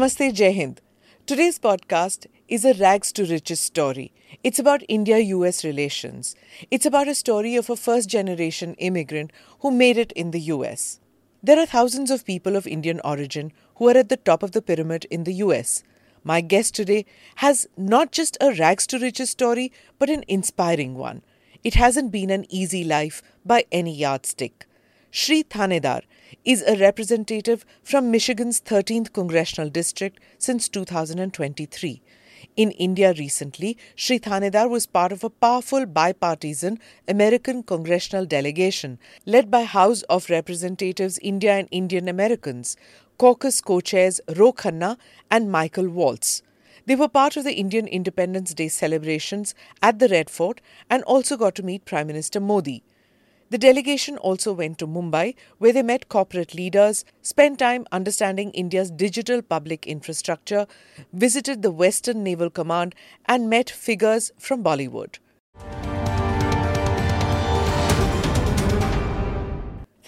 Namaste, Jai Hind. Today's podcast is a rags to riches story. It's about India US relations. It's about a story of a first generation immigrant who made it in the US. There are thousands of people of Indian origin who are at the top of the pyramid in the US. My guest today has not just a rags to riches story, but an inspiring one. It hasn't been an easy life by any yardstick. Shri Thanedar is a representative from Michigan's 13th congressional district since 2023. In India recently, Shri Thanedar was part of a powerful bipartisan American congressional delegation led by House of Representatives India and Indian Americans, caucus co chairs Ro Khanna and Michael Waltz. They were part of the Indian Independence Day celebrations at the Red Fort and also got to meet Prime Minister Modi. The delegation also went to Mumbai, where they met corporate leaders, spent time understanding India's digital public infrastructure, visited the Western Naval Command, and met figures from Bollywood.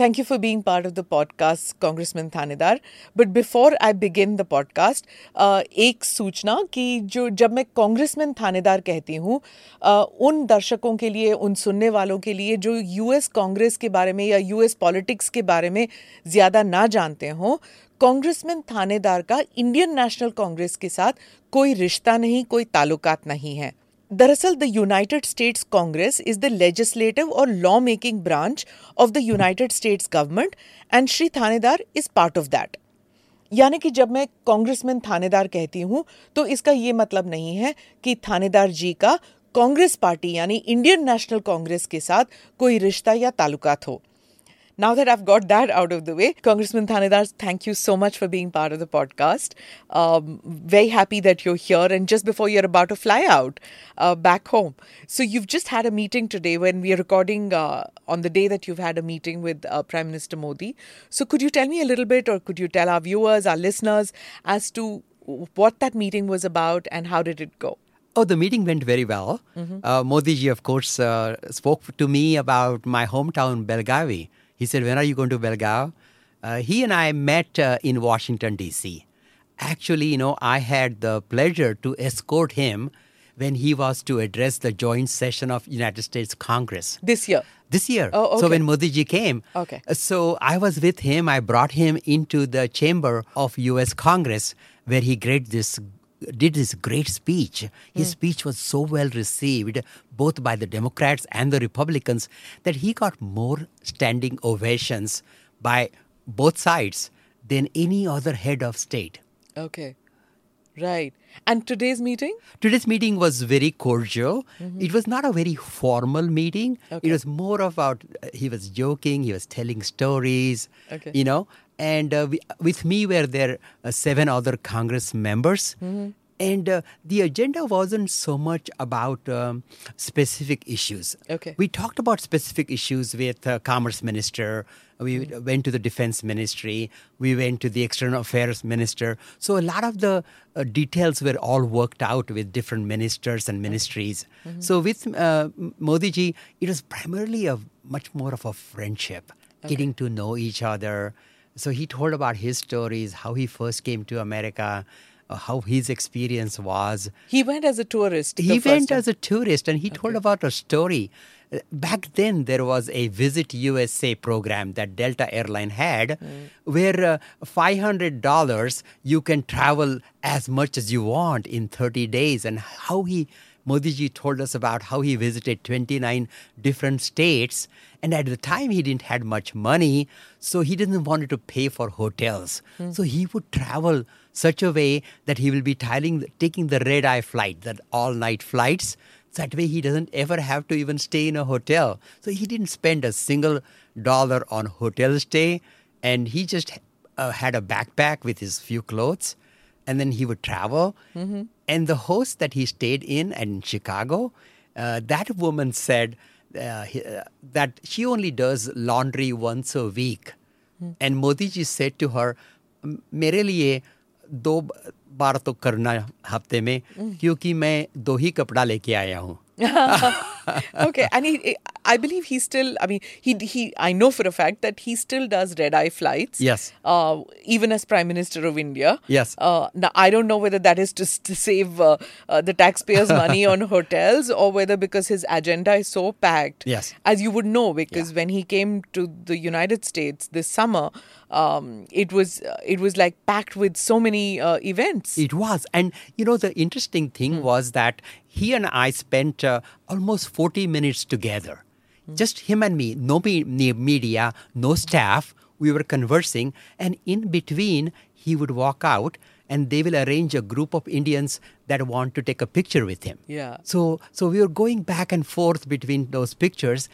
Thank you for being part of the podcast, Congressman Thanedar. But before I begin the podcast, uh, एक सूचना कि जो जब मैं congressman थानेदार कहती हूँ uh, उन दर्शकों के लिए उन सुनने वालों के लिए जो यूएस कांग्रेस के बारे में या यूएस पॉलिटिक्स के बारे में ज़्यादा ना जानते हों कांग्रेसमैन थानेदार का इंडियन नेशनल कांग्रेस के साथ कोई रिश्ता नहीं कोई ताल्लुकात नहीं है दरअसल the United States Congress is the legislative और law making branch of the United States government and Shri Thanedar is part of that यानी कि जब मैं कांग्रेसमैन थानेदार कहती हूँ तो इसका ये मतलब नहीं है कि थानेदार जी का कांग्रेस पार्टी यानी इंडियन नेशनल कांग्रेस के साथ कोई रिश्ता या ताल्लुकात हो। Now that I've got that out of the way, Congressman Thanedar, thank you so much for being part of the podcast. Um, very happy that you're here. And just before you're about to fly out uh, back home, so you've just had a meeting today when we are recording uh, on the day that you've had a meeting with uh, Prime Minister Modi. So could you tell me a little bit, or could you tell our viewers, our listeners, as to what that meeting was about and how did it go? Oh, the meeting went very well. Mm-hmm. Uh, Modi ji, of course, uh, spoke to me about my hometown, Belgavi. He said, When are you going to Belgaum? Uh, he and I met uh, in Washington, D.C. Actually, you know, I had the pleasure to escort him when he was to address the joint session of United States Congress. This year? This year. Oh, okay. So when Modi ji came, okay. Uh, so I was with him. I brought him into the chamber of U.S. Congress where he gave this did this great speech. His mm. speech was so well received, both by the Democrats and the Republicans, that he got more standing ovations by both sides than any other head of state. Okay. Right. And today's meeting? Today's meeting was very cordial. Mm-hmm. It was not a very formal meeting. Okay. It was more about uh, he was joking, he was telling stories, okay. you know, and uh, we, with me were there uh, seven other Congress members. Mm-hmm. And uh, the agenda wasn't so much about um, specific issues. Okay. We talked about specific issues with uh, Commerce Minister. We mm-hmm. went to the Defense Ministry. We went to the External Affairs Minister. So a lot of the uh, details were all worked out with different ministers and ministries. Mm-hmm. So with uh, Modi ji, it was primarily a much more of a friendship, okay. getting to know each other so he told about his stories, how he first came to America, uh, how his experience was. He went as a tourist. He went as a tourist and he okay. told about a story. Uh, back then, there was a Visit USA program that Delta Airline had mm. where uh, $500 you can travel as much as you want in 30 days, and how he Modi ji told us about how he visited 29 different states. And at the time, he didn't had much money, so he didn't want to pay for hotels. Mm. So he would travel such a way that he will be tiling, taking the red eye flight, that all night flights. That way, he doesn't ever have to even stay in a hotel. So he didn't spend a single dollar on hotel stay, and he just uh, had a backpack with his few clothes and then he would travel. Mm-hmm. And the host that he stayed in in Chicago, uh, that woman said uh, he, uh, that she only does laundry once a week. Mm-hmm. And Modi ji said to her, मेरे लिए दो बार तो करना हफ्ते में क्योंकि मैं दो ही कपड़ा लेके आया हूँ okay, and he, I believe he still. I mean, he he. I know for a fact that he still does red eye flights. Yes. Uh, even as Prime Minister of India. Yes. Uh, now I don't know whether that is to, to save uh, uh, the taxpayers' money on hotels or whether because his agenda is so packed. Yes. As you would know, because Yeah. when he came to the United States this summer, um, it was it was like packed with so many uh, events. It was. And, you know, the interesting thing was that he and I spent uh, almost 40 minutes together. Just him and me, no me- media, no staff. We were conversing. And in between, he would walk out and they will arrange a group of Indians that want to take a picture with him. Yeah. So, so we were going back and forth between those pictures.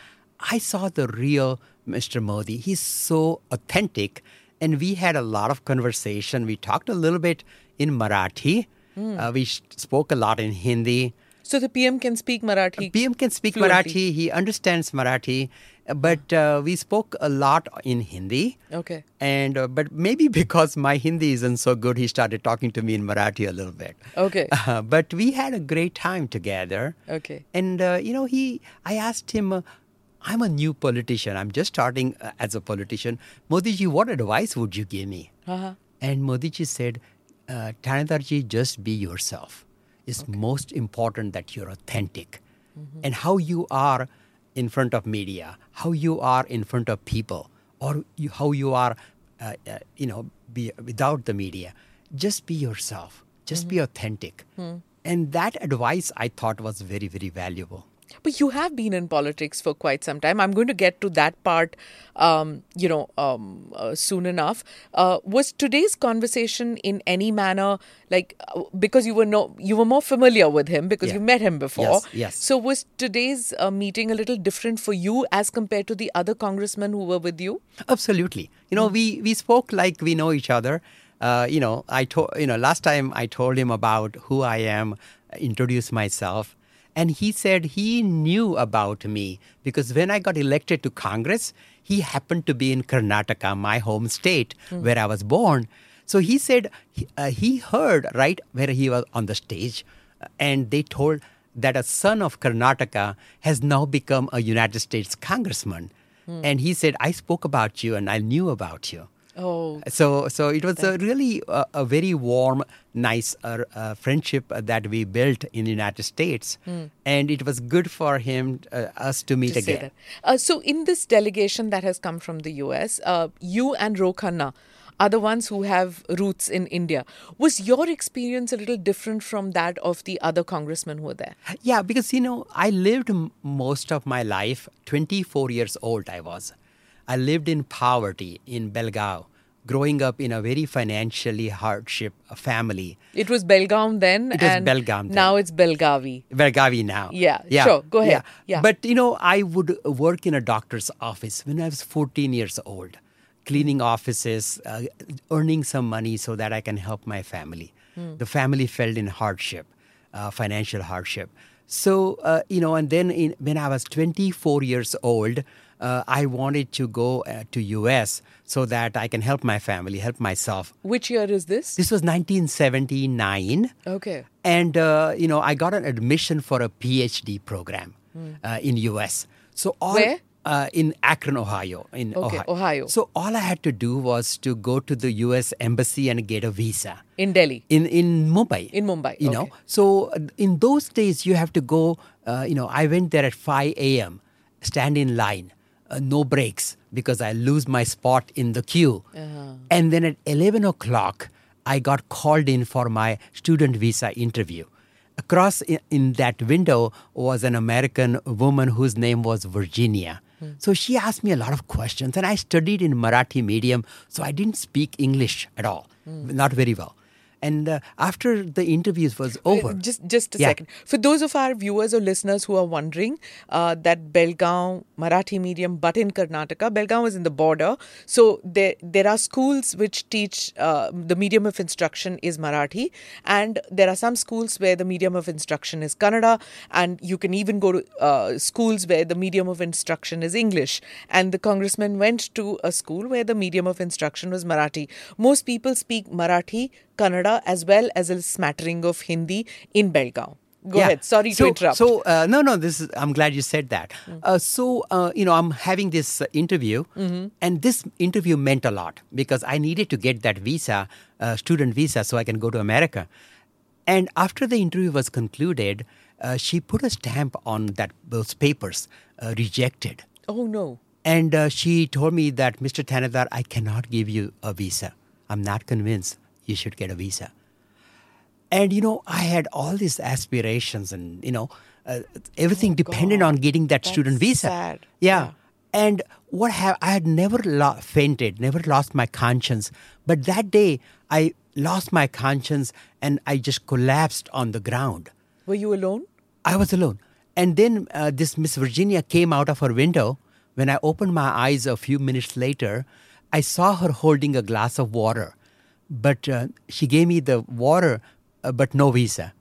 I saw the real Mr. Modi. He's so authentic, and we had a lot of conversation. We talked a little bit in Marathi. Uh, we spoke a lot in Hindi. So the PM can speak Marathi. PM can speak Fluently. Marathi. He understands Marathi, uh, but uh, we spoke a lot in Hindi. Okay. And uh, but maybe because my Hindi isn't so good, he started talking to me in Marathi a little bit. Okay. Uh, but we had a great time together. Okay. And uh, you know, he, I asked him, uh, I'm a new politician. I'm just starting uh, as a politician. Modiji, what advice would you give me? Uh-huh. And Modiji said, uh, Thanedarji, just be yourself. It's most important that you're authentic. And how you are in front of media, how you are in front of people, or you, how you are, uh, uh, you know, be, without the media. Just be yourself. Just be authentic. And that advice I thought was very, very valuable. But you have been in politics for quite some time. I'm going to get to that part, um, you know, um, uh, soon enough. Uh, was today's conversation in any manner like uh, because you were no, you were more familiar with him because Yeah. you met him before? Yes, yes. So was today's uh, meeting a little different for you as compared to the other congressmen who were with you? Absolutely. You know, we we spoke like we know each other. Uh, you know, I told you know last time I told him about who I am, introduced myself, and he said he knew about me because when I got elected to Congress, he happened to be in Karnataka, my home state, where I was born. So he said he, uh, he heard right where he was on the stage, uh, and they told that a son of Karnataka has now become a United States congressman. And he said, I spoke about you and I knew about you. Oh, So, so it was a really uh, a very warm, nice uh, uh, friendship that we built in the United States, and it was good for him, uh, us to meet to again. Uh, so, in this delegation that has come from the US, uh, you and Ro Khanna are the ones who have roots in India. Was your experience a little different from that of the other congressmen who were there? Yeah, because you know, I lived m- most of my life. Twenty-four years old, I was. I lived in poverty in Belgaum, growing up in a very financially hardship family. It was Belgaum then, It was Belgaum then. now it's Belgavi. Belgavi now. Yeah, sure, go ahead. Yeah. yeah. But you know, I would work in a doctor's office when I was 14 years old, cleaning offices, uh, earning some money so that I can help my family. Hmm. The family felt in hardship, uh, financial hardship. So, uh, you know, and then in, when I was 24 years old, uh, I wanted to go uh, to US so that I can help my family, help myself. Which year is this? This was 1979 Okay. and uh, you know i got an admission for a phd program uh, in us so all. Where? Uh, in akron ohio in Okay, Ohio. so all i had to do was to go to the us embassy and get a visa In Delhi. in in mumbai In Mumbai, you know so uh, in those days you have to go uh, you know i went there at 5 a.m stand in line uh, no breaks because i lose my spot in the queue Uh-huh. and then at 11 o'clock i got called in for my student visa interview across in, in that window was an american woman whose name was virginia Hmm. so she asked me a lot of questions and i studied in marathi medium so i didn't speak english at all Hmm. not very well and uh, after the interviews was over Uh, Just, just a Yeah. second. For those of our viewers or listeners who are wondering uh, that Belgaum Marathi medium, but in Karnataka, Belgaum is in the border. So there, there are schools which teach uh, the medium of instruction is Marathi, and there are some schools where the medium of instruction is Kannada, and you can even go to uh, schools where the medium of instruction is English. And the congressman went to a school where the medium of instruction was Marathi. Most people speak Marathi, Kannada, as well as a smattering of Hindi in Belgaum. Go ahead. Sorry so, to interrupt. So uh, no, no. This is. I'm glad you said that. Uh, so uh, you know, I'm having this uh, interview, and this interview meant a lot because I needed to get that visa, uh, student visa, so I can go to America. And after the interview was concluded, uh, she put a stamp on that those papers, uh, rejected. oh no. And uh, she told me that, Mr. Thanedar, I cannot give you a visa. I'm not convinced you should get a visa. And, you know, I had all these aspirations and, you know, uh, everything depended on getting that student Oh, visa. sad. Yeah. Yeah. And what have I had never lo- fainted, never lost my conscience. But that day, I lost my conscience and I just collapsed on the ground. Were you alone? I was alone. And then uh, this Miss Virginia came out of her window. When I opened my eyes a few minutes later, I saw her holding a glass of water. But uh, she gave me the water, uh, but no visa.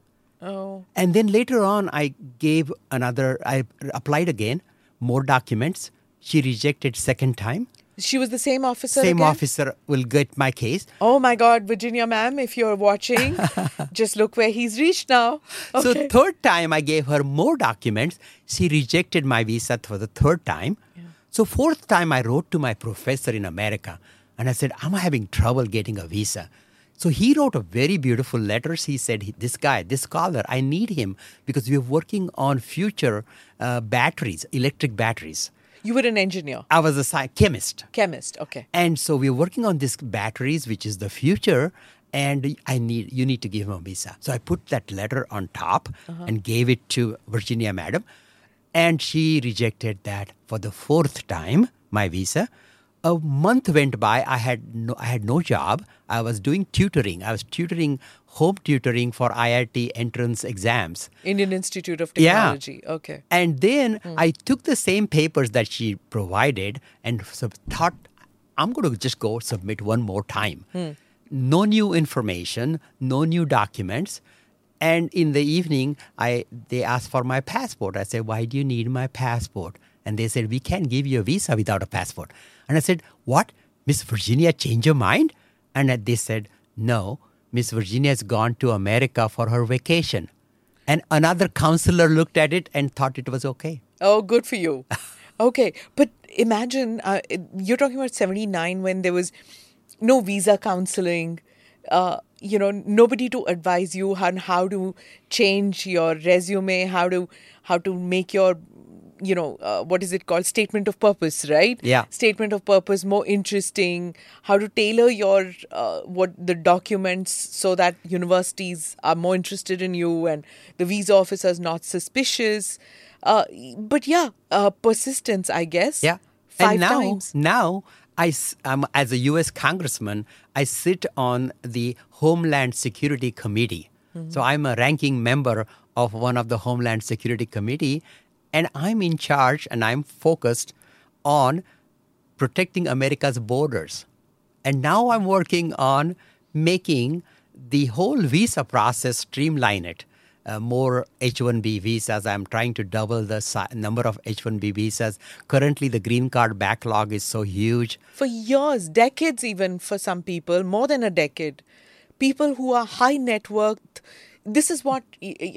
Oh. And then later on, I gave another, I applied again, more documents. She rejected second time. She was the same officer. Same again? officer will get my case. Oh my God, Virginia, ma'am, if you're watching, just look where he's reached now. So third time I gave her more documents. She rejected my visa for the third time. So fourth time I wrote to my professor in America and I said, I'm having trouble getting a visa. So he wrote a very beautiful letters. He said, this guy, this scholar, I need him because we're working on future uh, batteries, electric batteries. you were an engineer, I was a sci- chemist. chemist. Okay. And so we're working on these batteries, which is the future. And I need you need to give him a visa. So I put that letter on top and gave it to Virginia Madam, and she rejected that for the fourth time. My visa. A month went by. I had no, I had no job. I was doing tutoring. I was tutoring, home tutoring for IIT entrance exams. Indian Institute of Technology. Yeah. Okay. And then hmm. I took the same papers that she provided and so thought, I'm going to just go submit one more time. Hmm. No new information, no new documents. And in the evening, I they asked for my passport. I said, Why do you need my passport? And they said, We can't give you a visa without a passport. And I said, What? Miss Virginia changed your mind? And they said, No, Miss Virginia has gone to America for her vacation. And another counselor looked at it and thought it was okay. Oh, good for you. Okay, but imagine uh, you're talking about 79 when there was no visa counseling, uh, you know, nobody to advise you on how to change your resume, how to how to make your you know uh, what is it called statement of purpose right Yeah. statement of purpose more interesting how to tailor your uh, what the documents so that universities are more interested in you and the visa officers not suspicious uh, but yeah uh, persistence i guess Yeah. five and now, times now I, um, as a U.S. congressman, I sit on the Homeland Security Committee. So I'm a ranking member of one of the Homeland Security Committee, and I'm in charge and I'm focused on protecting America's borders. And now I'm working on making the whole visa process streamline it. Uh, more H-1B visas. I'm trying to double the si- number of H-1B visas. Currently, the green card backlog is so huge. for years, decades, even for some people, more than a decade. People who are high net worth. This is what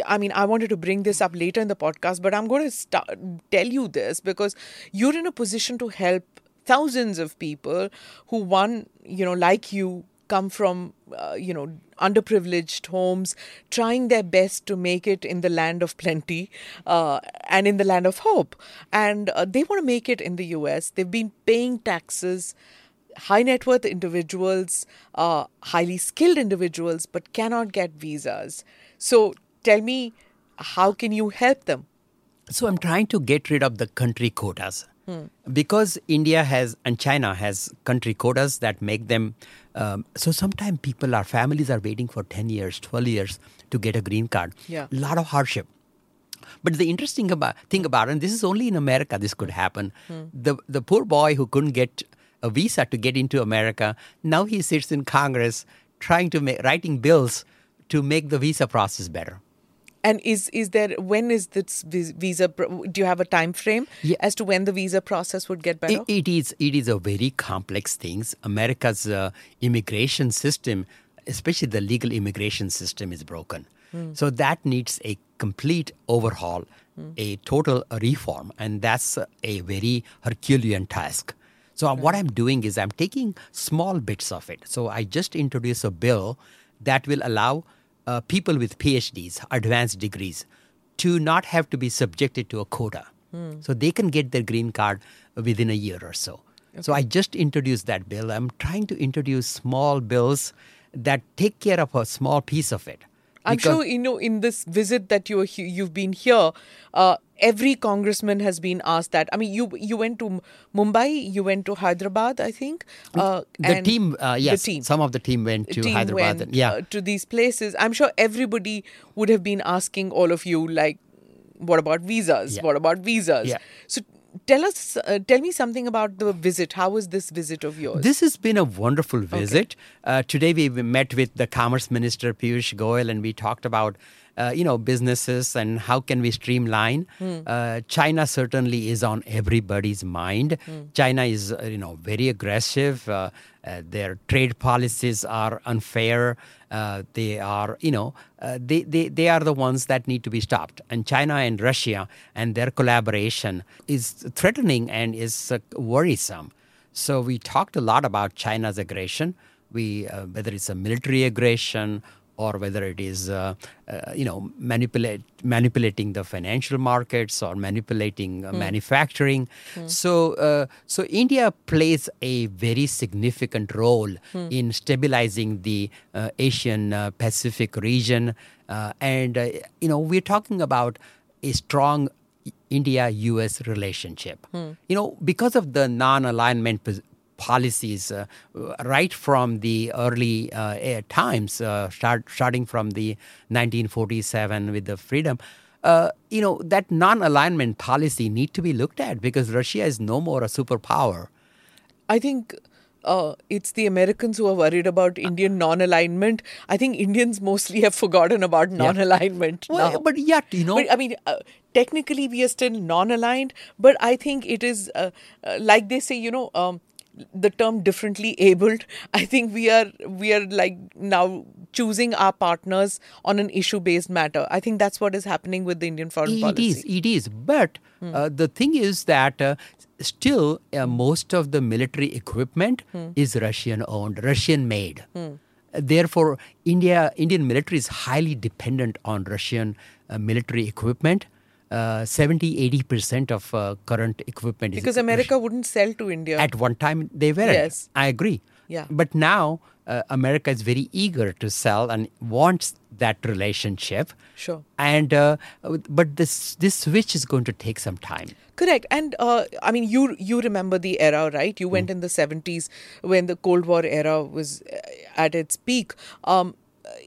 I mean. I wanted to bring this up later in the podcast, but I'm going to start, tell you this because you're in a position to help thousands of people who, one, you know, like you, come from, uh, you know, underprivileged homes, trying their best to make it in the land of plenty uh, and in the land of hope. And uh, they want to make it in the US. They've been paying taxes, high net worth individuals, uh, highly skilled individuals, but cannot get visas. So tell me, how can you help them? So I'm trying to get rid of the country quotas. Because India has and China has country quotas that make them. Um, so sometimes people, our families are waiting for 10 years, 12 years to get a green card. Yeah. A lot of hardship. But the interesting about, thing about it, and this is only in America this could happen, the, the poor boy who couldn't get a visa to get into America, now he sits in Congress trying to make, writing bills to make the visa process better. And is is there when is this visa? Do you have a time frame Yeah. as to when the visa process would get better? It, it is it is a very complex thing. America's uh, immigration system, especially the legal immigration system, is broken. So that needs a complete overhaul, a total reform, and that's a very Herculean task. So uh, what I'm doing is I'm taking small bits of it. So I just introduced a bill that will allow uh, people with PhDs, advanced degrees, to not have to be subjected to a quota. So they can get their green card within a year or so. So I just introduced that bill. I'm trying to introduce small bills that take care of a small piece of it. I'm Because- sure you know in this visit that you he- you've been here, uh, every congressman has been asked that. I mean, you you went to M- Mumbai, you went to Hyderabad, I think. Uh, the team, uh, yes, the team. some of the team went to team Hyderabad. went, and- yeah, uh, to these places. I'm sure everybody would have been asking all of you like, what about visas? Yeah. What about visas? Yeah. So tell us, uh, tell me something about the visit. How was this visit of yours? This has been a wonderful visit. Uh, today we met with the Commerce Minister Piyush Goyal, and we talked about uh, you know businesses and how can we streamline. Uh, China certainly is on everybody's mind. China is uh, you know very aggressive. Uh, uh, their trade policies are unfair. Uh, they are, you know, uh, they, they, they are the ones that need to be stopped. And China and Russia and their collaboration is threatening and is uh, worrisome. So we talked a lot about China's aggression. We, uh, whether it's a military aggression or whether it is, uh, uh, you know, manipulate, manipulating the financial markets or manipulating uh, manufacturing. So, uh, so India plays a very significant role in stabilizing the uh, Asian uh, Pacific region, uh, and uh, you know, we're talking about a strong India-U.S. relationship. You know, because of the non-alignment pos- policies uh, right from the early uh, times, uh, start, starting from the 1947 with the freedom. Uh, you know that non-alignment policy need to be looked at because Russia is no more a superpower. I think uh, it's the Americans who are worried about Indian non-alignment. I think Indians mostly have forgotten about non-alignment Well, now. but yet you know, But I mean, uh, technically we are still non-aligned, but I think it is uh, uh, like they say, you know, um, the term differently abled. I think we are we are like now choosing our partners on an issue-based matter. I think that's what is happening with the Indian foreign It policy. is, it is. But uh, the thing is that uh, still uh, most of the military equipment is Russian owned, Russian made. Therefore, India Indian military is highly dependent on Russian uh, military equipment. Uh, 70 80 percent of uh, current equipment is Because America wouldn't sell to India. at one time they were Yes. i agree Yeah. but now uh, america is very eager to sell and wants that relationship Sure. and uh, but this this switch is going to take some time Correct, and uh, I mean, you you remember the era, right? You went in the seventies when the Cold War era was at its peak. Um,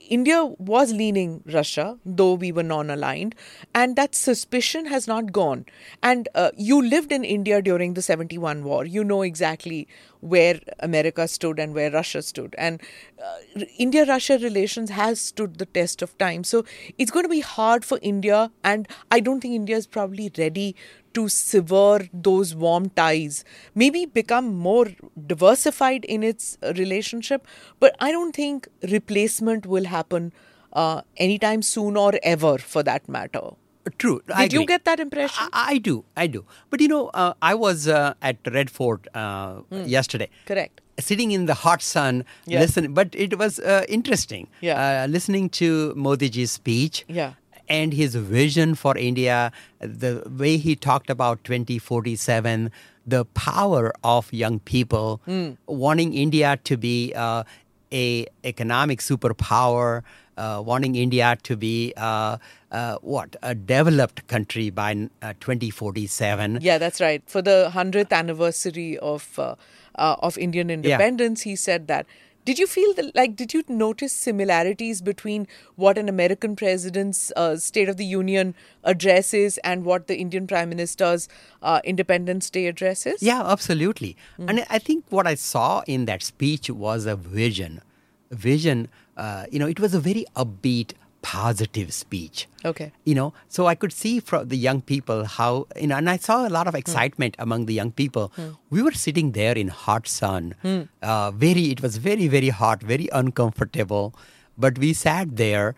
India was leaning Russia, though we were non-aligned, and that suspicion has not gone. And uh, you lived in India during the seventy-one war. You know exactly where America stood and where Russia stood, and uh, India-Russia relations has stood the test of time. So it's going to be hard for India, and I don't think India is probably ready to sever those warm ties, maybe become more diversified in its uh, relationship. But I don't think replacement will happen uh, anytime soon or ever for that matter. True. Did I you get that impression? I, I do. I do. But you know, uh, I was uh, at Red Fort uh, yesterday. Correct. Sitting in the hot sun, Yeah. listening. But it was uh, interesting. Yeah. Uh, listening to Modiji's speech. Yeah. And his vision for India, the way he talked about 2047, the power of young people, wanting India to be uh, a economic superpower, wanting India to be uh, uh, what a developed country by uh, 2047. Yeah, that's right. For the hundredth anniversary of uh, uh, of Indian independence, he said that. Did you feel the, like? Did you notice similarities between what an American president's uh, State of the Union address is and what the Indian Prime Minister's uh, Independence Day address is? Yeah, absolutely. And I think what I saw in that speech was a vision. A vision, uh, you know, it was a very upbeat, positive speech. Okay. You know, so I could see from the young people how, you know, and I saw a lot of excitement among the young people. We were sitting there in hot sun. Uh, very, it was very, very hot, very uncomfortable. But we sat there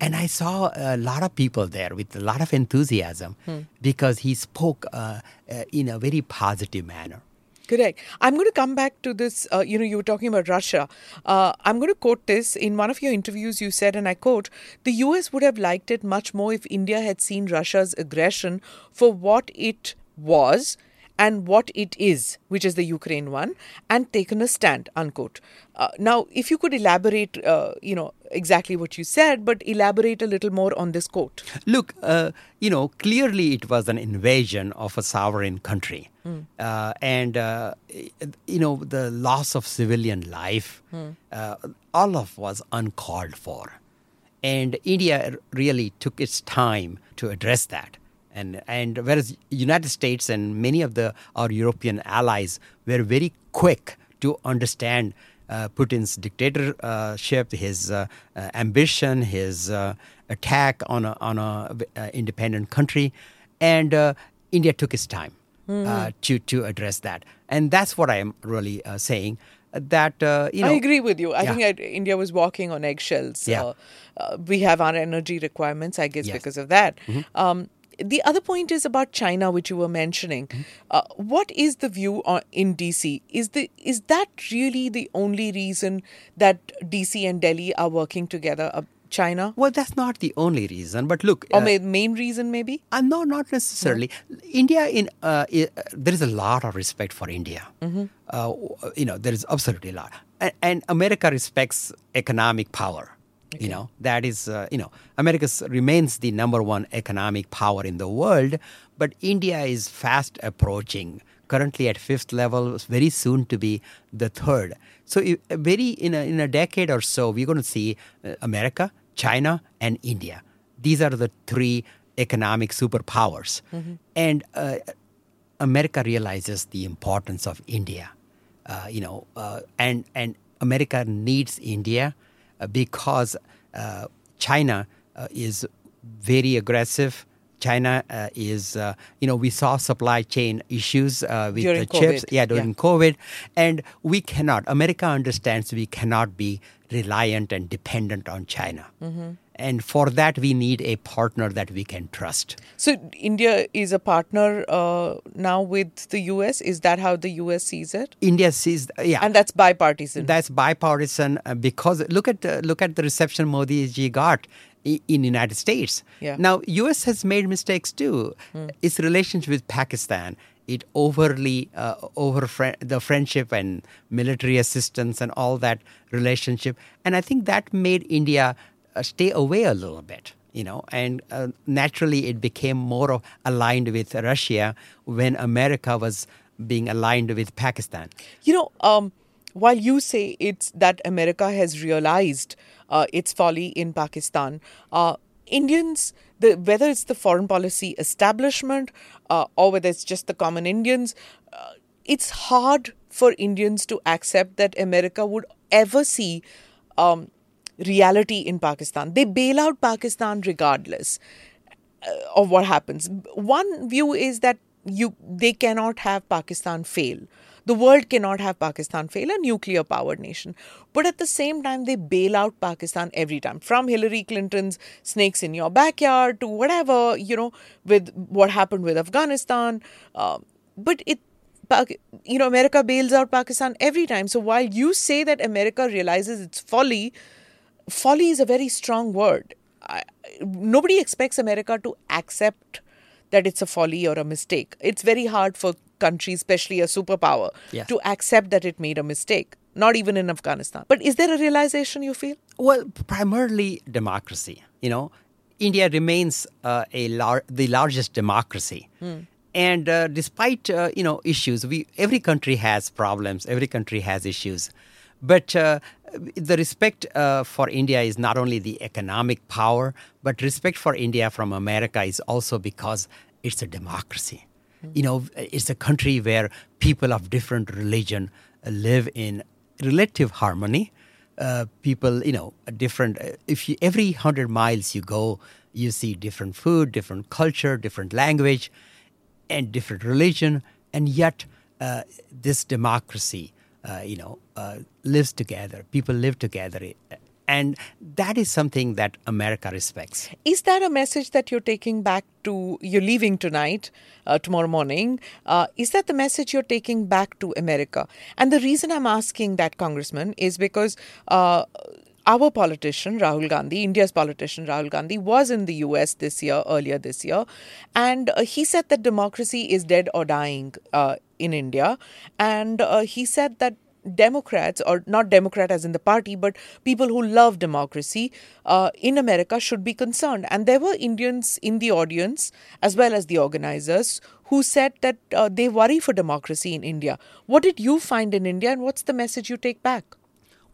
And I saw a lot of people there with a lot of enthusiasm because he spoke uh, uh, in a very positive manner. Correct. I'm going to come back to this. Uh, you know, you were talking about Russia. Uh, I'm going to quote this. In one of your interviews, you said, and I quote, the US would have liked it much more if India had seen Russia's aggression for what it was and what it is, which is the Ukraine one, and taken a stand, unquote. Uh, now, if you could elaborate, uh, you know, exactly what you said, but elaborate a little more on this quote. Look, uh, you know, clearly it was an invasion of a sovereign country. Uh, and, uh, you know, the loss of civilian life, uh, all of was uncalled for. And India really took its time to address that. And, and whereas United States and many of the our European allies were very quick to understand uh, Putin's dictatorship, his uh, uh, ambition, his uh, attack on a, on a uh, independent country, and uh, India took its time uh, to to address that, and that's what I am really uh, saying. That uh, you know, I agree with you. I Yeah. think I, India was walking on eggshells. Yeah. Uh, uh, we have our energy requirements, I guess, Yes. because of that. Um, the other point is about China, which you were mentioning. Uh, what is the view on, in DC? Is the is that really the only reason that DC and Delhi are working together? Uh, China, Well, that's not the only reason, but look, or uh, main reason maybe? Uh, no, not necessarily. India, in uh, i- uh, there is a lot of respect for India. Uh, w- you know, there is absolutely a lot, and, and America respects economic power. You know, that is, uh, you know, America remains the number one economic power in the world, but India is fast approaching. Currently at fifth level, very soon to be the third. So, i- very in a, in a decade or so, we're going to see uh, America, China, and India. These are the three economic superpowers. And uh, America realizes the importance of India. Uh, you know, uh, and and America needs India uh, because uh, China uh, is very aggressive. China uh, is, uh, you know, we saw supply chain issues uh, with During the chips. COVID, Yeah, yeah. during COVID. And we cannot, America understands we cannot be reliant and dependent on China. And for that, we need a partner that we can trust. So India is a partner uh, now with the US. Is that how the US sees it? India sees, yeah. And that's bipartisan. That's bipartisan uh, because look at uh, look at the reception Modi ji got in United States. Yeah. Now U.S. has made mistakes too. Its relationship with Pakistan, it overly uh, over fri- the friendship and military assistance and all that relationship, and I think that made India stay away a little bit. You know, and uh, naturally it became more aligned with Russia when America was being aligned with Pakistan. You know, um, while you say it's that America has realized uh, its folly in Pakistan, uh, Indians, the, whether it's the foreign policy establishment uh, or whether it's just the common Indians, uh, it's hard for Indians to accept that America would ever see um, reality in Pakistan. They bail out Pakistan regardless uh, of what happens. One view is that you they cannot have Pakistan fail. The world cannot have Pakistan fail, a nuclear powered nation. But at the same time, they bail out Pakistan every time, from Hillary Clinton's snakes in your backyard to whatever, you know, with what happened with Afghanistan. Um, but it, you know, America bails out Pakistan every time. So while you say that America realizes its folly, folly is a very strong word. I, nobody expects America to accept that it's a folly or a mistake. It's very hard for countries, especially a superpower, Yes. to accept that it made a mistake. Not even in Afghanistan. But is there a realization you feel? Well, primarily democracy. You know, India remains uh, a lar- the largest democracy, and uh, despite uh, you know issues, we every country has problems. Every country has issues, but uh, the respect uh, for India is not only the economic power, but respect for India from America is also because it's a democracy. You know, it's a country where people of different religion uh, live in relative harmony uh, people, you know, different. uh, If you every hundred miles you go, you see different food, different culture, different language, and different religion, and yet uh, this democracy, you know, uh, lives together. People live together uh, And that is something that America respects. Is that a message that you're taking back to, you're leaving tonight, uh, tomorrow morning? Uh, is that the message you're taking back to America? And the reason I'm asking that, Congressman, is because uh, our politician, Rahul Gandhi, India's politician, Rahul Gandhi, was in the US this year, earlier this year, and uh, he said that democracy is dead or dying uh, in India. And uh, he said that Democrats, or not Democrat as in the party, but people who love democracy uh, in America should be concerned. And there were Indians in the audience, as well as the organizers, who said that uh, they worry for democracy in India. What did you find in India, and what's the message you take back?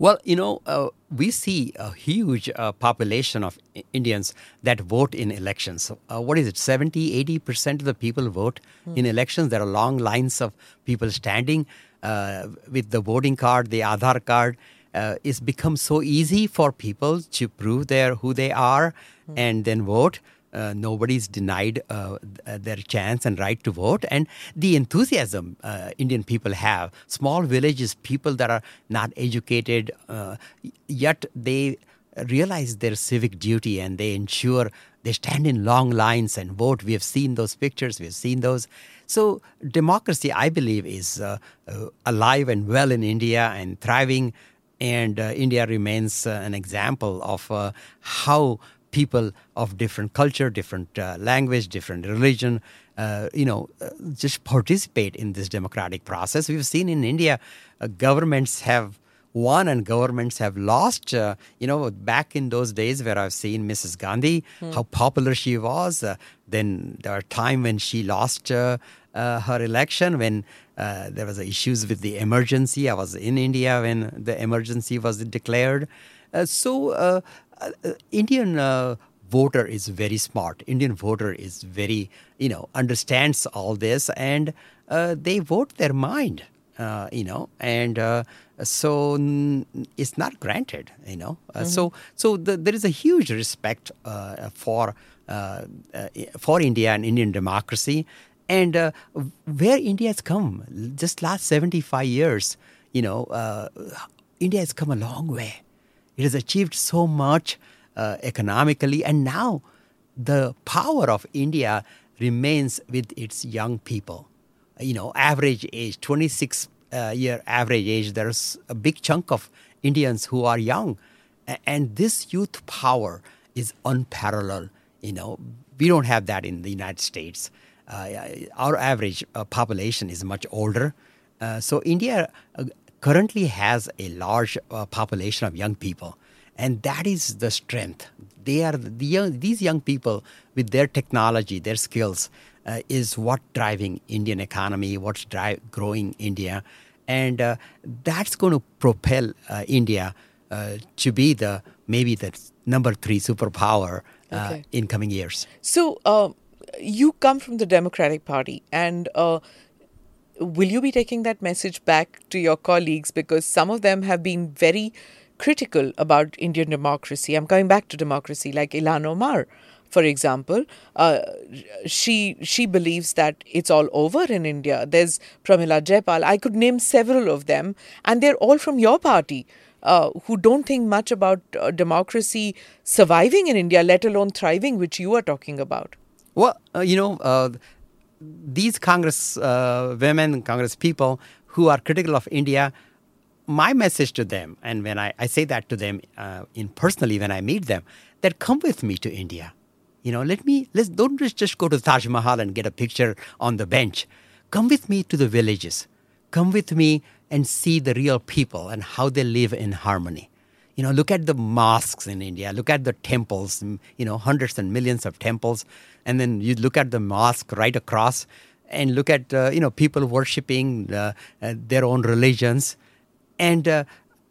Well, you know, uh, we see a huge uh, population of Indians that vote in elections. Uh, what is it, 70, 80% of the people vote mm. in elections? There are long lines of people standing uh, with the voting card, the Aadhaar card. Uh, it's become so easy for people to prove their who they are mm. and then vote uh, nobody's denied uh, their chance and right to vote. And the enthusiasm uh, Indian people have, small villages, people that are not educated, uh, yet they realize their civic duty and they ensure they stand in long lines and vote. We have seen those pictures, we have seen those. So, democracy, I believe, is uh, uh, alive and well in India and thriving. And India remains an example of how people of different culture, different uh, language, different religion, uh, you know, uh, just participate in this democratic process. We've seen in India, uh, governments have won and governments have lost. Uh, you know, back in those days where I've seen Mrs. Gandhi, hmm. how popular she was. Uh, then there were time when she lost her election, when there was issues with the emergency. I was in India when the emergency was declared. so uh, Indian uh, voter is very smart. Indian voter is very, you know, understands all this and uh, they vote their mind, uh, you know, and uh, so n- it's not granted, you know. Uh, mm-hmm. So, so the, there is a huge respect for for India and Indian democracy, and where India has come just last seventy five years, you know, India has come a long way it has achieved so much uh, economically, and now the power of India remains with its young people. You know, average age, 26 uh, year average age, there's a big chunk of Indians who are young. And this youth power is unparalleled. You know, we don't have that in the United States. Uh, our average uh, population is much older. Uh, so India uh, currently has a large uh, population of young people. And that is the strength. They are the young, these young people with their technology, their skills, uh, is what driving Indian economy, what's drive, growing India, and uh, that's going to propel uh, India uh, to be the maybe the number three superpower uh, okay. in coming years. So you come from the Democratic Party, and will you be taking that message back to your colleagues because some of them have been very critical about Indian democracy. I'm coming back to democracy, like Ilhan Omar, for example. Uh, she she believes that it's all over in India. There's Pramila Jayapal. I could name several of them, and they're all from your party. Uh, who don't think much about uh, democracy surviving in India, let alone thriving, which you are talking about. Well, uh, you know, uh, these Congress uh, women, Congress people who are critical of India, my message to them, and when I, I say that to them uh, in personally when I meet them, that come with me to India. You know, let me let's don't just go to Taj Mahal and get a picture on the bench. Come with me to the villages. Come with me and see the real people and how they live in harmony. You know, look at the mosques in India. Look at the temples. You know, hundreds and millions of temples and then you look at the mosque right across and look at uh, you know people worshiping uh, uh, their own religions. And uh,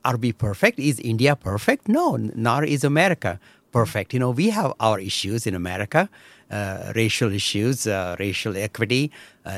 are we perfect? Is india perfect? No nor is america perfect. You know we have our issues in america uh, racial issues uh, racial equity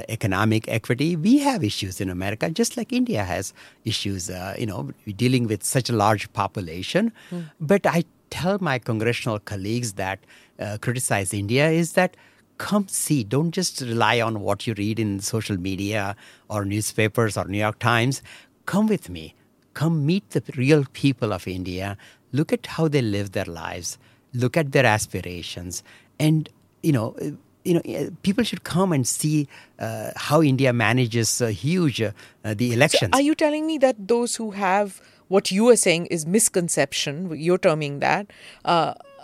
economic equity. We have issues in america just like india has issues you know dealing with such a large population. Mm. but i tell my congressional colleagues that uh, criticize India is that come see, don't just rely on what you read in social media or newspapers or New York Times. Come with me. Come meet the real people of India. look at how they live their lives, look at their aspirations, and you know. uh, You know, uh, people should come and see uh, how India manages uh, huge uh, the elections. Are you telling me that those who have what you are saying is misconception, you're terming that,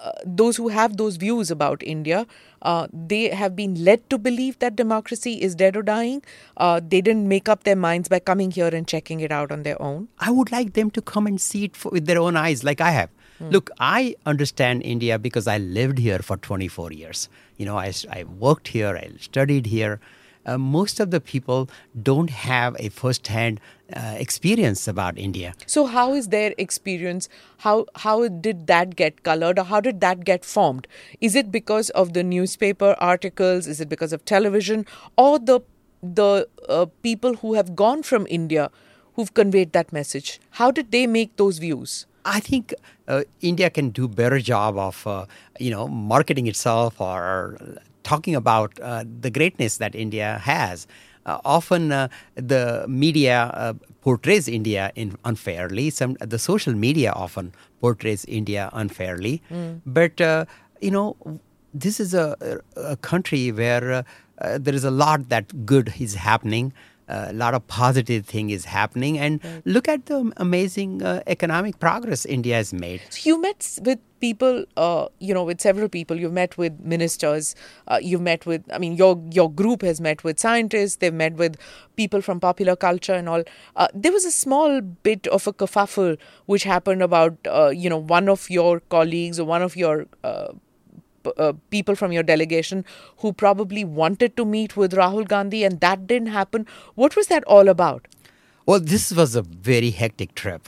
uh, those who have those views about India, uh, they have been led to believe that democracy is dead or dying? Uh, they didn't make up their minds by coming here and checking it out on their own? I would like them to come and see it for, with their own eyes, like I have. Look, I understand India because I lived here for 24 years. You know, I, I worked here, I studied here. Uh, most of the people don't have a first-hand uh, experience about India. So how is their experience? How how did that get colored, or how did that get formed? Is it because of the newspaper articles? Is it because of television, or the the uh, people who have gone from India who've conveyed that message? How did they make those views? I think uh, India can do better job of uh, you know marketing itself or talking about uh, the greatness that India has. Uh, often uh, the media uh, portrays India in unfairly. Some the social media often portrays India unfairly. But uh, you know, this is a, a country where uh, uh, there is a lot that good is happening. A lot of positive thing is happening, and look at the amazing uh, economic progress India has made. So you met with people, uh, you know, with several people. You've met with ministers. Uh, you've met with, I mean, your your group has met with scientists. They've met with people from popular culture and all. Uh, there was a small bit of a kerfuffle which happened about, uh, you know, one of your colleagues or one of your uh, people from your delegation who probably wanted to meet with Rahul Gandhi and that didn't happen. What was that all about? Well, this was a very hectic trip,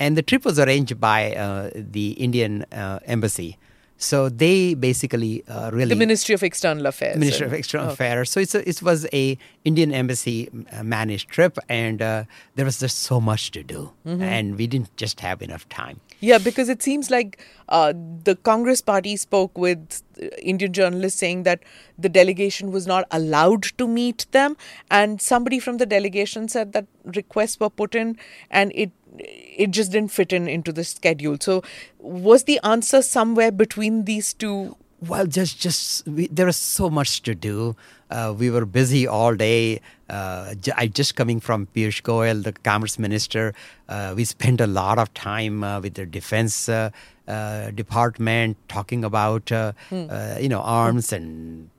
and the trip was arranged by uh, the Indian uh, embassy. So they basically uh, really The Ministry of External Affairs. Ministry of External okay. Affairs. So it's a, it was a Indian embassy uh, managed trip, and uh, there was just so much to do, Mm-hmm. and we didn't just have enough time. Yeah, because it seems like uh, the Congress party spoke with uh, Indian journalists saying that the delegation was not allowed to meet them, and somebody from the delegation said that requests were put in, and it it just didn't fit in into the schedule. So, was the answer somewhere between these two? Well, just just we, there was so much to do. Uh, we were busy all day. Uh, j- I just coming from Piyush Goyal, the Commerce Minister. Uh, we spent a lot of time uh, with the Defense uh, uh, Department talking about uh, uh, you know arms and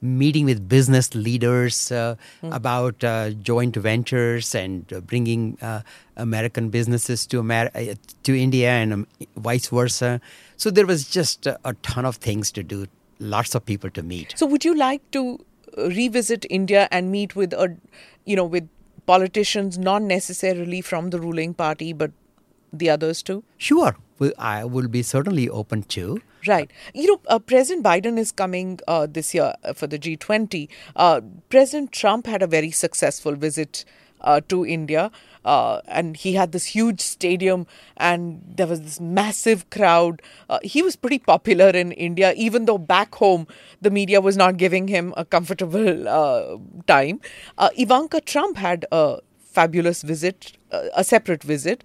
meeting with business leaders uh, about uh, joint ventures and uh, bringing uh, American businesses to Amer- uh, to India and um, vice versa. So there was just a, a ton of things to do, lots of people to meet. So, would you like to uh, revisit India and meet with a, you know, with politicians not necessarily from the ruling party but the others too? Sure, I will be certainly open to. Right. You know, uh, President Biden is coming uh, this year uh, for the G20. Uh, President Trump had a very successful visit uh, to India. Uh, and he had this huge stadium, and there was this massive crowd. He was pretty popular in India, even though back home the media was not giving him a comfortable time. Ivanka Trump had a fabulous visit, a separate visit.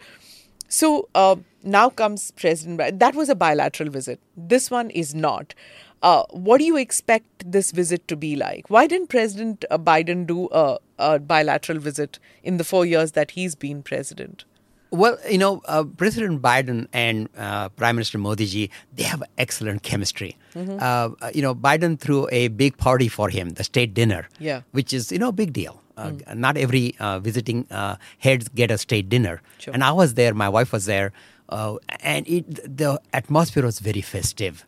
So uh, now comes President. Biden. That was a bilateral visit. This one is not. Uh, what do you expect this visit to be like? Why didn't President uh, Biden do a, a bilateral visit in the four years that he's been president? Well, you know, uh, President Biden and uh, Prime Minister Modi ji, they have excellent chemistry. Uh, you know, Biden threw a big party for him, the state dinner, Yeah. which is, you know, a big deal. Uh, Not every uh, visiting uh, heads get a state dinner. Sure. And I was there, my wife was there. Uh, and it, the atmosphere was very festive.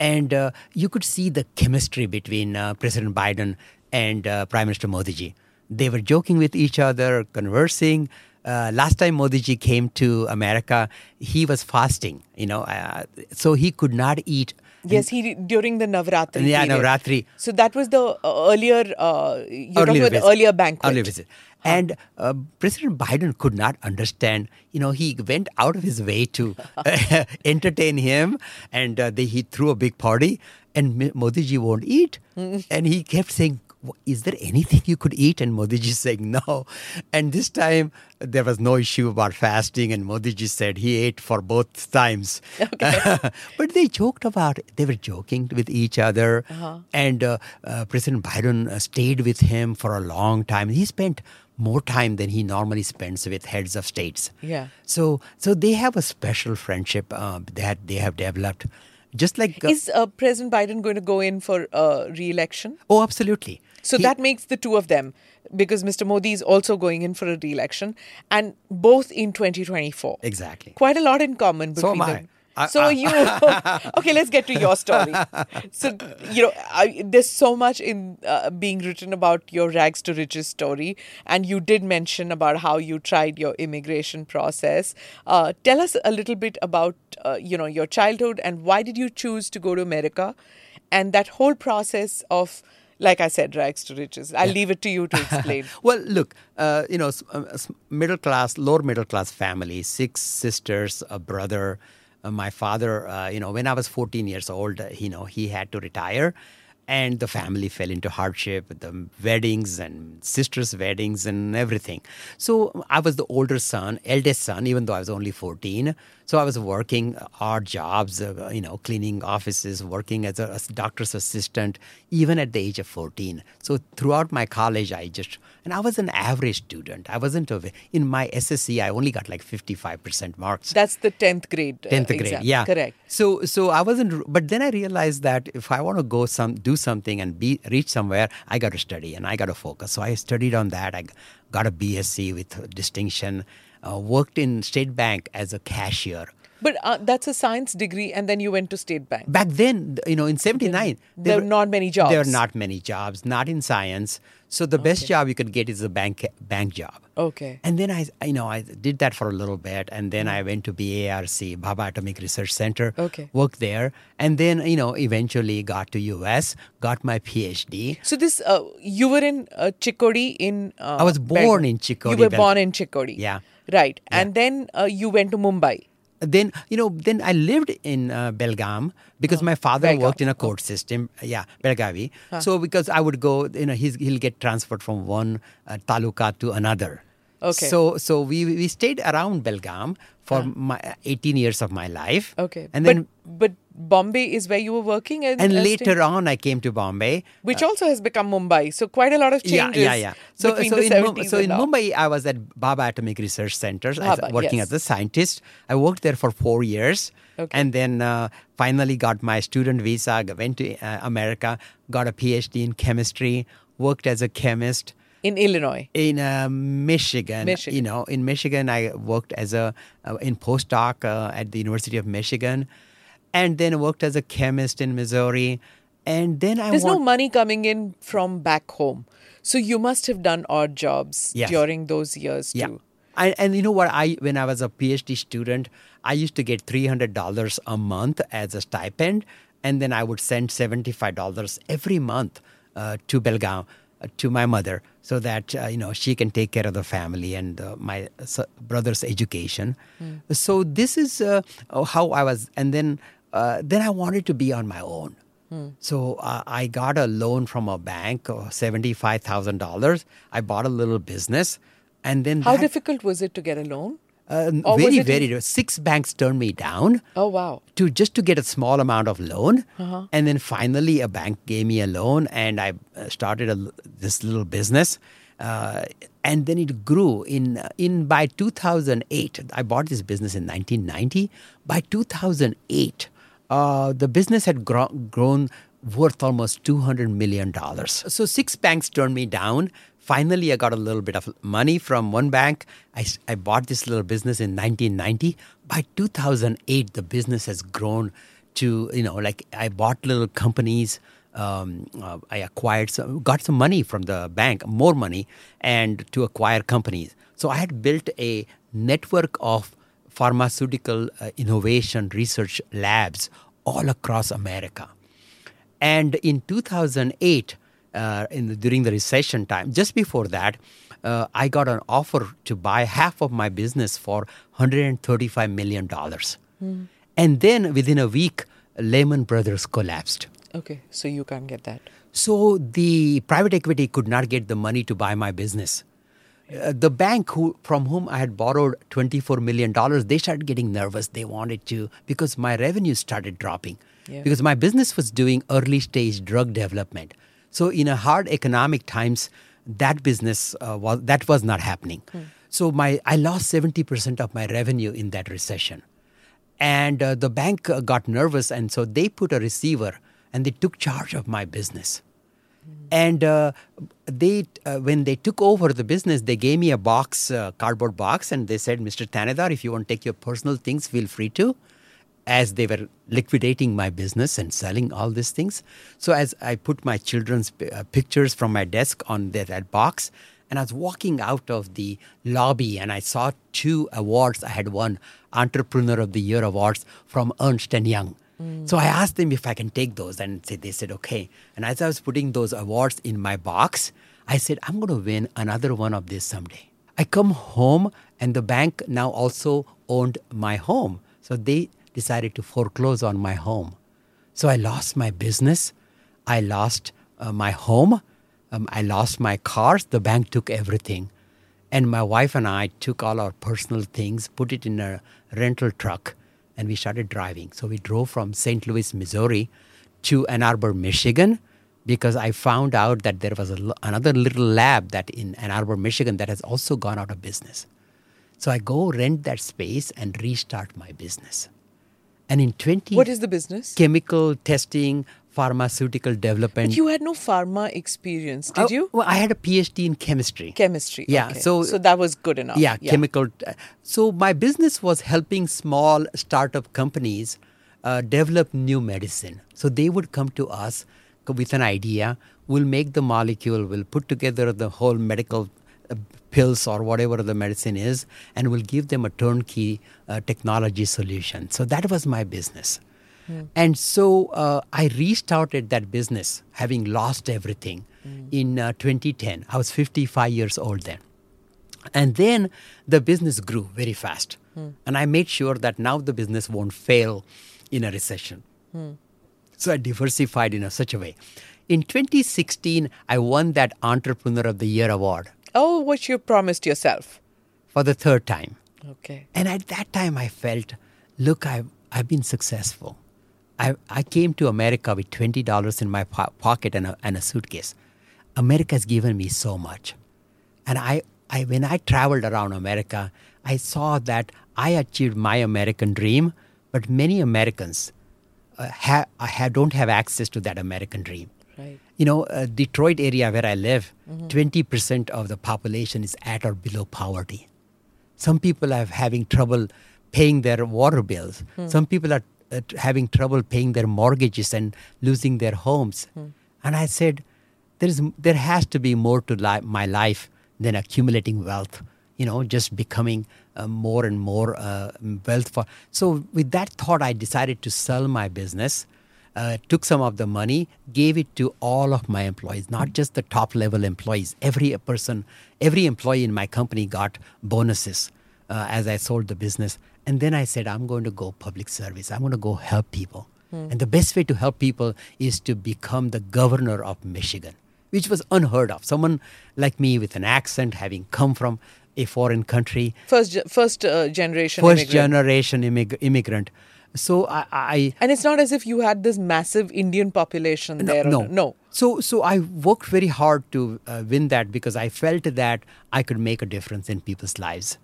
And uh, you could see the chemistry between uh, President Biden and uh, Prime Minister Modi ji. They were joking with each other, conversing. Uh, last time Modi ji came to America, he was fasting, you know, uh, so he could not eat. Yes, he during the Navratri. Yeah, period. Navratri. So that was the uh, earlier. Uh, talking about visit. earlier banquet. Earlier visit. And uh, President Biden could not understand. You know, he went out of his way to uh, entertain him, and uh, they, he threw a big party, and Modi ji won't eat, and he kept saying. Is there anything you could eat? And Modiji saying no. And this time there was no issue about fasting, and Modiji said he ate for both times. Okay. but they joked about it. They were joking with each other. And uh, uh, President Biden uh, stayed with him for a long time. He spent more time than he normally spends with heads of states. Yeah. So, so they have a special friendship uh, that they have developed. Just like uh, Is uh, President Biden going to go in for uh, re-election? oh, absolutely. So He- that makes the two of them because Mr. Modi is also going in for a re-election, and both in 2024. exactly. Quite a lot in common So between am them. I- so I- you okay? Let's get to your story. So you know, I, there's so much in uh, being written about your rags to riches story, and you did mention about how you tried your immigration process. Uh, tell us a little bit about uh, you know your childhood and why did you choose to go to America, and that whole process of. Like I said, rags to riches. I'll leave it to you to explain. Well, look, uh, you know, uh, middle class, lower middle class family, six sisters, a brother. Uh, my father, uh, you know, when I was 14 years old, uh, you know, he had to retire. And the family fell into hardship, with the weddings and sisters' weddings and everything. So I was the older son, eldest son, even though I was only 14. So I was working odd jobs, uh, you know, cleaning offices, working as a as doctor's assistant, even at the age of 14. So throughout my college, I just, and I was an average student. I wasn't, a, in my SSC, I only got like 55% marks. That's the tenth grade. uh, 10th grade exam. yeah correct. so so i wasn't but then i realized that if i want to go some do something and be reach somewhere i got to study and i got to focus so i studied on that i got a bsc with distinction uh, worked in state bank as a cashier But uh, that's a science degree, and then you went to State Bank. back then you know in 79 There were not many jobs. there were not many jobs not in science so the best job you could get is a bank bank job Okay. And then I, you know, I did that for a little bit, and then I went to BARC, Bhabha Atomic Research Center. Okay. Worked there, and then you know, eventually got to US, got my PhD. So this, uh, you were in uh, in. Uh, I was born in Chikkodi, You were Belgaum. born in Chikkodi. Yeah. Right, and then uh, you went to Mumbai. Then you know, then I lived in uh, Belgaum because my father Belgaum. worked in a court system. Yeah, Belagavi. So because I would go, you know, he's, he'll get transferred from one uh, taluka to another. Okay. So so we we stayed around Belgaum for my 18 years of my life. Okay. And then but but Bombay is where you were working, and, and uh, later on, I came to Bombay. which also has become Mumbai. So quite a lot of changes. Yeah, yeah, yeah. So, so the in, Mum- 70s so in. Mumbai, I was at Bhabha Atomic Research Center, as- working yes. as a scientist. I worked there for four years, Okay. and then uh, finally got my student visa. Went to uh, America, got a PhD in chemistry, worked as a chemist in Illinois. in uh, Michigan. Michigan. You know, in Michigan, I worked as a uh, in postdoc uh, at the University of Michigan, and then worked as a chemist in Missouri. And then I There's no money coming in from back home, so you must have done odd jobs Yes. during those years Yeah. too. I, and you know what? I when I was a PhD student, I used to get three hundred dollars a month as a stipend, and then I would send seventy five dollars every month uh, to Belgaum uh, to my mother, so that uh, you know she can take care of the family and uh, my brother's education. So this is uh, how I was, and then uh, then I wanted to be on my own. So uh, I got a loan from a bank, uh, seventy-five thousand dollars. I bought a little business, and then How that- difficult was it to get a loan? uh, was very, in- very. Six banks turned me down Oh wow. to just to get a small amount of loan, Uh-huh. and then finally a bank gave me a loan, and I uh, started a, this little business, uh, and then it grew. In in by 2008, I bought this business in 1990. By 2008, uh, the business had gro- grown worth almost 200 million dollars. So six banks turned me down. Finally, I got a little bit of money from one bank. I, I bought this little business in 1990. By 2008, the business has grown to, you know, like I bought little companies. Um, uh, I acquired some, got some money from the bank, more money, and to acquire companies. So I had built a network of pharmaceutical uh, innovation research labs all across America. And in 2008, uh, in the, during the recession time, just before that, uh, I got an offer to buy half of my business for 135 million dollars. And then within a week, Lehman Brothers collapsed. Okay, so you can't get that. So the private equity could not get the money to buy my business. Uh, the bank who, from whom I had borrowed $24 million, they started getting nervous. They wanted to, because my revenue started dropping. Yeah. Because my business was doing early stage drug development. So in a hard economic times, that business uh, was that was not happening. So my I lost 70% of my revenue in that recession. And uh, the bank uh, got nervous, and so they put a receiver and they took charge of my business. And uh, they, uh, when they took over the business, they gave me a box, uh, cardboard box, and they said, "Mr. Thanedar, if you want to take your personal things, feel free to." As they were liquidating my business and selling all these things, so as I put my children's uh, pictures from my desk on that, that box, and I was walking out of the lobby, and I saw two awards I had won, Entrepreneur of the Year awards from Ernst and So I asked them if I can take those, and they said okay. And as I was putting those awards in my box, I said I'm going to win another one of these someday. I come home, and the bank now also owned my home, so they decided to foreclose on my home. So I lost my business, I lost uh, my home, um, I lost my cars. The bank took everything, and my wife and I took all our personal things, put it in a rental truck, and we started driving. So we drove from St. Louis, Missouri, to Ann Arbor, Michigan, because I found out that there was a another little lab that in Ann Arbor, Michigan, that has also gone out of business. So I go rent that space and restart my business. And in 20 What is the business? chemical testing, pharmaceutical development. But you had no pharma experience, did Oh, you? Well, I had a PhD in chemistry. Chemistry. Yeah, okay. so- so that was good enough. yeah, chemical. So my business was helping small startup companies uh, develop new medicine. So they would come to us with an idea. We'll make the molecule. We'll put together the whole medical uh, pills or whatever the medicine is, and we'll give them a turnkey uh, technology solution. So that was my business. And so uh, I restarted that business, having lost everything in uh, 2010. I was 55 years old then. And then the business grew very fast. And I made sure that now the business won't fail in a recession. So I diversified in a such a way. In 2016, I won that Entrepreneur of the Year award Oh, what you promised yourself. for the third time. Okay. And at that time, I felt, look, I've, I've been successful. I, I came to America with $20 in my po- pocket and a, and a suitcase. America has given me so much. And I, I, when I traveled around America, I saw that I achieved my American dream, but many Americans uh, ha- ha- don't have access to that American dream. Right. You know, uh, Detroit area where I live, 20% of the population is at or below poverty. Some people are having trouble paying their water bills. Some people are uh, having trouble paying their mortgages and losing their homes. And I said, there is there has to be more to li- my life than accumulating wealth. You know, just becoming uh, more and more uh, wealth for. So with that thought, I decided to sell my business. Uh, took some of the money, gave it to all of my employees, not just the top level employees. Every person, every employee in my company got bonuses uh, as I sold the business. And then I said, I'm going to go public service. I'm going to go help people. And the best way to help people is to become the governor of Michigan, which was unheard of. Someone like me with an accent, having come from a foreign country, First, first uh, generation. first immigrant. generation immig- immigrant. So I, I And it's not as if you had this massive Indian population there. no, no. So, so I worked very hard to uh, win that because I felt that I could make a difference in people's lives.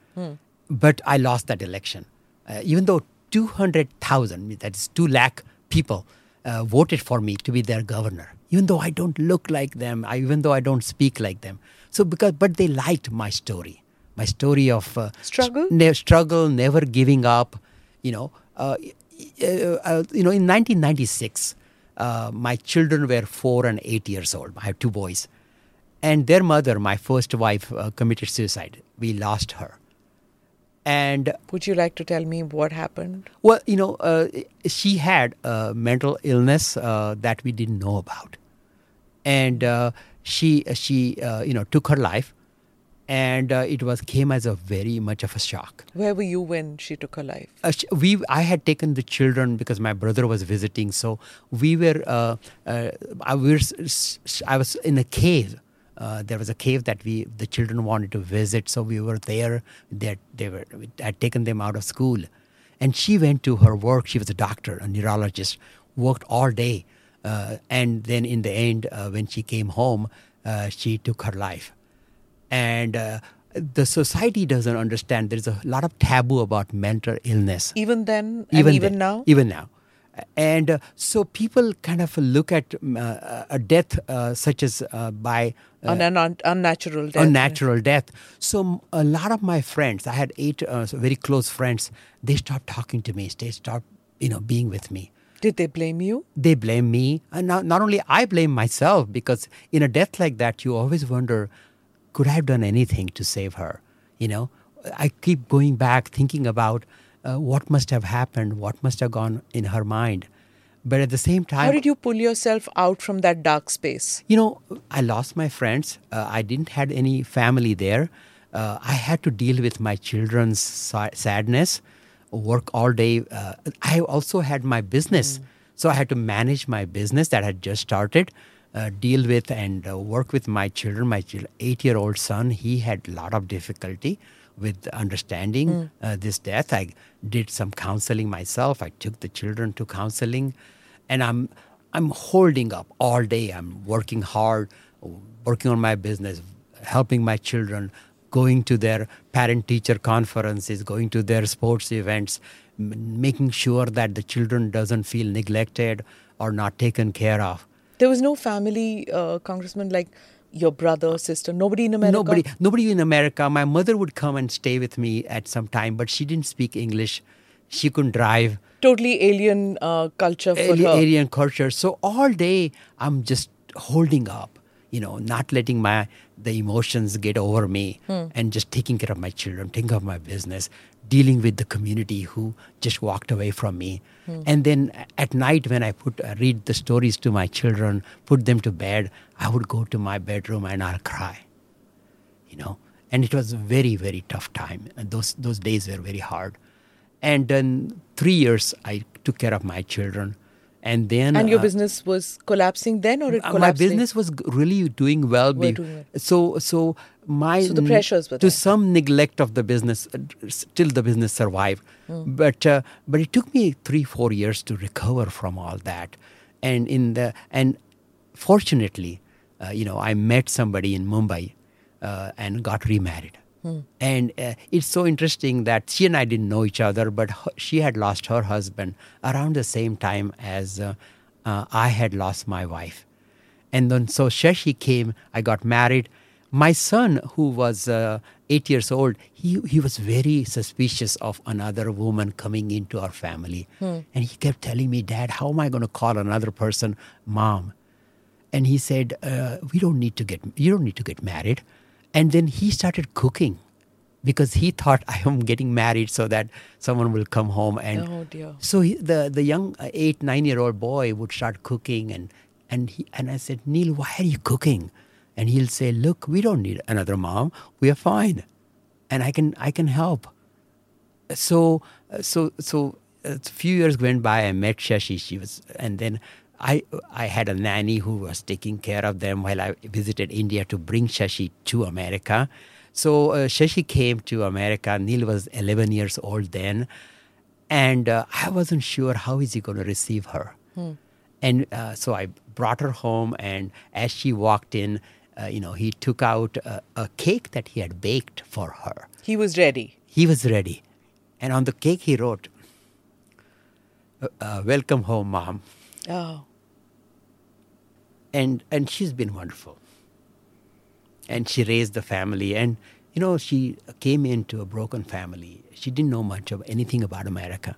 But I lost that election, uh, even though two hundred thousand, that is two lakh people, uh, voted for me to be their governor. Even though I don't look like them, I, even though I don't speak like them. So because, but they liked my story, my story of uh, Struggle? ne- struggle, never giving up. You know, uh, uh, uh, you know, in 1996, uh, my children were four and eight years old. I have two boys, and their mother, my first wife, uh, committed suicide. We lost her, and Would you like to tell me what happened? well, you know, uh, she had a mental illness uh, that we didn't know about, and uh, she she uh, you know took her life, and uh, it was came as a very much of a shock. Where were you when she took her life? Uh, sh- we I had taken the children because my brother was visiting, so we were uh, uh, I was I was in a cave. Uh, there was a cave that we the children wanted to visit, so we were there. That they were had taken them out of school, and she went to her work. She was a doctor, a neurologist, worked all day, uh, and then in the end, uh, when she came home, uh, she took her life. And uh, the society doesn't understand. There's a lot of taboo about mental illness. Even then, and even then, now? even now and uh, so people kind of look at uh, a death uh, such as uh, by uh, An un- unnatural death. unnatural death so a lot of my friends i had eight uh, very close friends they stopped talking to me they stopped you know being with me Did they blame you? they blame me and not, not only i blame myself because in a death like that you always wonder could i have done anything to save her you know i keep going back thinking about uh, what must have happened what must have gone in her mind. But at the same time How did you pull yourself out from that dark space? you know i lost my friends. Uh, i didn't had any family there. Uh, i had to deal with my children's sa- sadness work all day. Uh, i also had my business. So i had to manage my business that had just started uh, deal with and uh, work with my children. My eight year old son he had a lot of difficulty with understanding uh, this death. I did some counseling myself. I took the children to counseling. And i'm i'm holding up all day. I'm working hard working on my business helping my children going to their parent teacher conferences going to their sports events m- making sure that the children doesn't feel neglected or not taken care of. There was no family, uh, Congressman, like your brother, sister, nobody in America? nobody nobody in america my mother would come and stay with me at some time but she didn't speak english she couldn't drive Totally alien uh, culture for Ali- her. alien culture. So all day I'm just holding up, you know, not letting my the emotions get over me, Hmm. and just taking care of my children, taking care of my business, dealing with the community who just walked away from me. Hmm. And then at night when I put uh, read the stories to my children, put them to bed, I would go to my bedroom and I'll cry. You know, and it was a very very tough time. And those those days were very hard. And then three years I took care of my children, and then And your uh, business was collapsing then or it uh, collapsed? my later? business was really doing well. Doing well. So so my So the pressures were to there. some neglect of the business. uh, Still, the business survived, Hmm. but uh, but it took me three four years to recover from all that, and in the and fortunately, uh, you know, I met somebody in Mumbai uh, and got remarried. And uh, it's so interesting that she and I didn't know each other, but her, she had lost her husband around the same time as uh, uh, I had lost my wife. And then so Shashi came, I got married. My son, who was uh, eight years old, he, he was very suspicious of another woman coming into our family. And he kept telling me, Dad, how am I going to call another person mom? And he said, uh, "We don't need to get you don't need to get married." And then he started cooking because he thought I am getting married so that someone will come home and Oh, dear. so he, the the young uh, eight nine year old boy would start cooking and and he and I said Neil why are you cooking? And he'll say look we don't need another mom. We are fine. And I can I can help. So so so a few years went by i met shashi. She was and then i i had a nanny who was taking care of them while i visited india to bring shashi to america so uh, shashi came to america neil was 11 years old then and uh, i wasn't sure how is he going to receive her and uh, so i brought her home and as she walked in uh, you know he took out a, a cake that he had baked for her He was ready. he was ready. And on the cake, he wrote, uh, uh, Welcome home, mom. Oh. And, and she's been wonderful. And she raised the family. And, you know, she came into a broken family. She didn't know much of anything about America.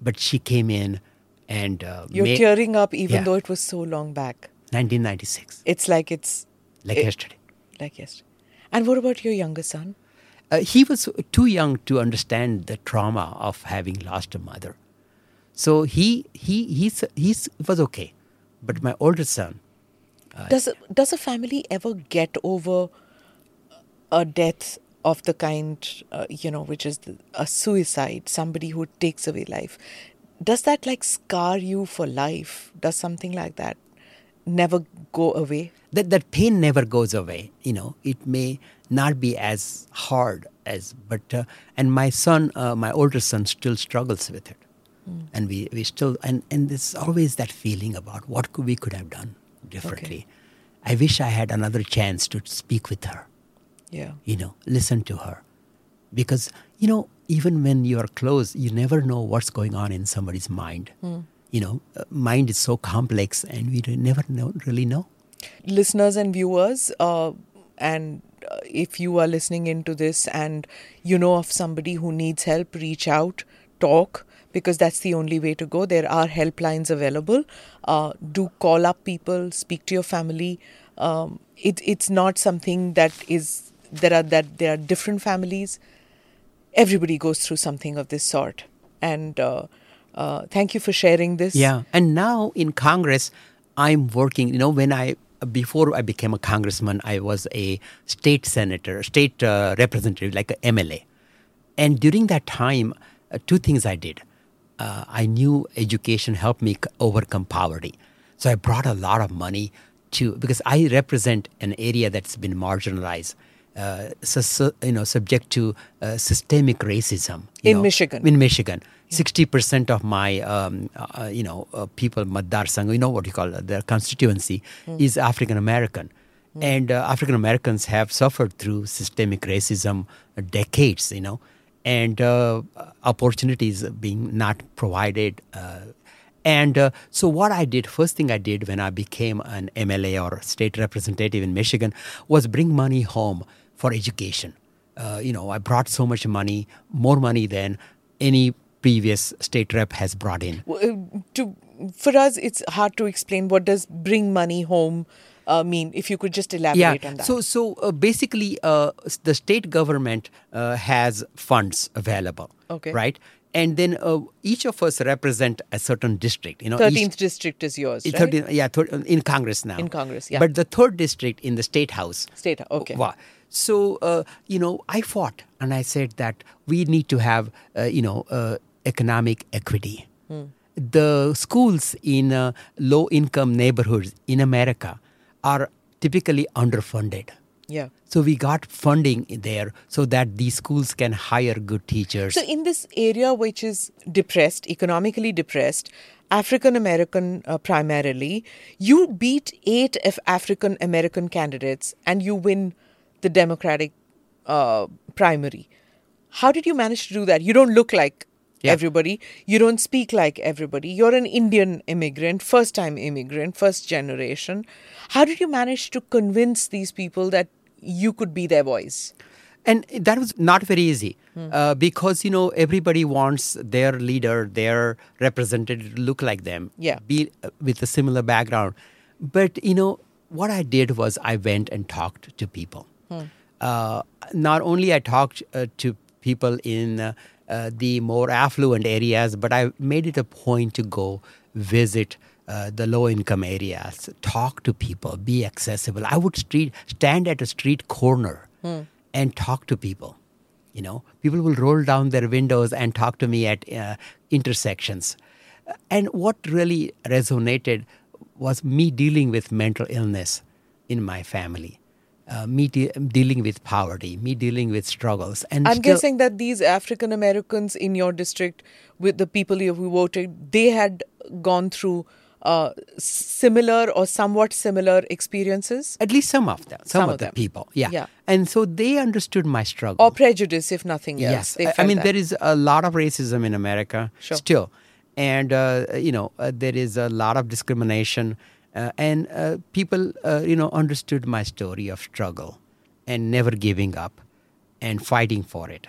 But she came in and. Uh, You're made- tearing up even Yeah. though it was so long back. 1996, It's like it's like it- yesterday. like yesterday. And what about your younger son? Uh, he was too young to understand the trauma of having lost a mother. So he, he, he's, he's, was okay. But my older son, does a, does a family ever get over a death of the kind, uh, you know, which is the, a suicide, somebody who takes away life, does that like scar you for life? Does something like that never go away? That that pain never goes away. You know, it may not be as hard as, but uh, and my son, uh, my older son, still struggles with it, mm. and we we still and and there's always that feeling about what could, we could have done differently. Okay. I wish I had another chance to speak with her. Yeah, you know, listen to her, because you know even when you are close, you never know what's going on in somebody's mind. Mm. You know, uh, mind is so complex, and we never know, really know. Listeners and viewers, uh, and uh, if you are listening into this and you know of somebody who needs help, reach out, talk, because that's the only way to go. There are helplines available. Uh, do call up people, speak to your family. Um, it, it's not something that is there are that there are different families everybody goes through something of this sort. And uh, uh, thank you for sharing this. Yeah. And now in Congress, I'm working, you know, when I, before I became a congressman, I was a state senator, state uh, representative, like an MLA. And during that time, uh, two things I did. Uh, I knew education helped me overcome poverty. So I brought a lot of money to, because I represent an area that's been marginalized uh, su- you know, subject to uh, systemic racism. In know, Michigan. In Michigan. Sixty percent of my, um, uh, you know, uh, people Matadar Sangh, you know what you call it, their constituency, mm. is African American, mm. and uh, African Americans have suffered through systemic racism decades, you know, and opportunities being not provided. And uh, so, what I did, first thing I did when I became an MLA or state representative in Michigan was bring money home for education. Uh, you know, I brought so much money, more money than any previous state rep has brought in. Well, uh, to, for us, it's hard to explain what does bring money home uh, mean. If you could just elaborate yeah. on that. So, so uh, basically, uh, the state government uh, has funds available. Okay. Right and then uh, each of us represent a certain district you know 13th district is yours right? 13, yeah in congress now in congress yeah but the third district in the state house state house, okay wow. so uh, you know i fought and i said that we need to have uh, you know uh, economic equity hmm. the schools in uh, low income neighborhoods in america are typically underfunded yeah. So we got funding there so that these schools can hire good teachers. So in this area which is depressed, economically depressed, African American uh, primarily, you beat eight of African American candidates and you win the Democratic uh, primary. How did you manage to do that? You don't look like yeah. everybody. You don't speak like everybody. You're an Indian immigrant, first time immigrant, first generation. How did you manage to convince these people that you could be their voice? And that was not very easy hmm. uh, because, you know, everybody wants their leader, their representative to look like them, yeah. be uh, with a similar background. But, you know, what I did was I went and talked to people. Hmm. Uh, not only I talked uh, to people in uh, the more affluent areas, but I made it a point to go visit uh, the low income areas, talk to people, be accessible. I would street stand at a street corner hmm. and talk to people. You know, people will roll down their windows and talk to me at uh, intersections. And what really resonated was me dealing with mental illness in my family. Uh, me de- dealing with poverty, me dealing with struggles. And I'm still- guessing that these African Americans in your district, with the people who voted, they had gone through uh, similar or somewhat similar experiences? At least some of them. Some, some of, of the them. people. Yeah. yeah. And so they understood my struggle. Or prejudice, if nothing else. Yes. I mean, that. there is a lot of racism in America sure. still. And, uh, you know, uh, there is a lot of discrimination. Uh, and uh, people, uh, you know, understood my story of struggle and never giving up and fighting for it.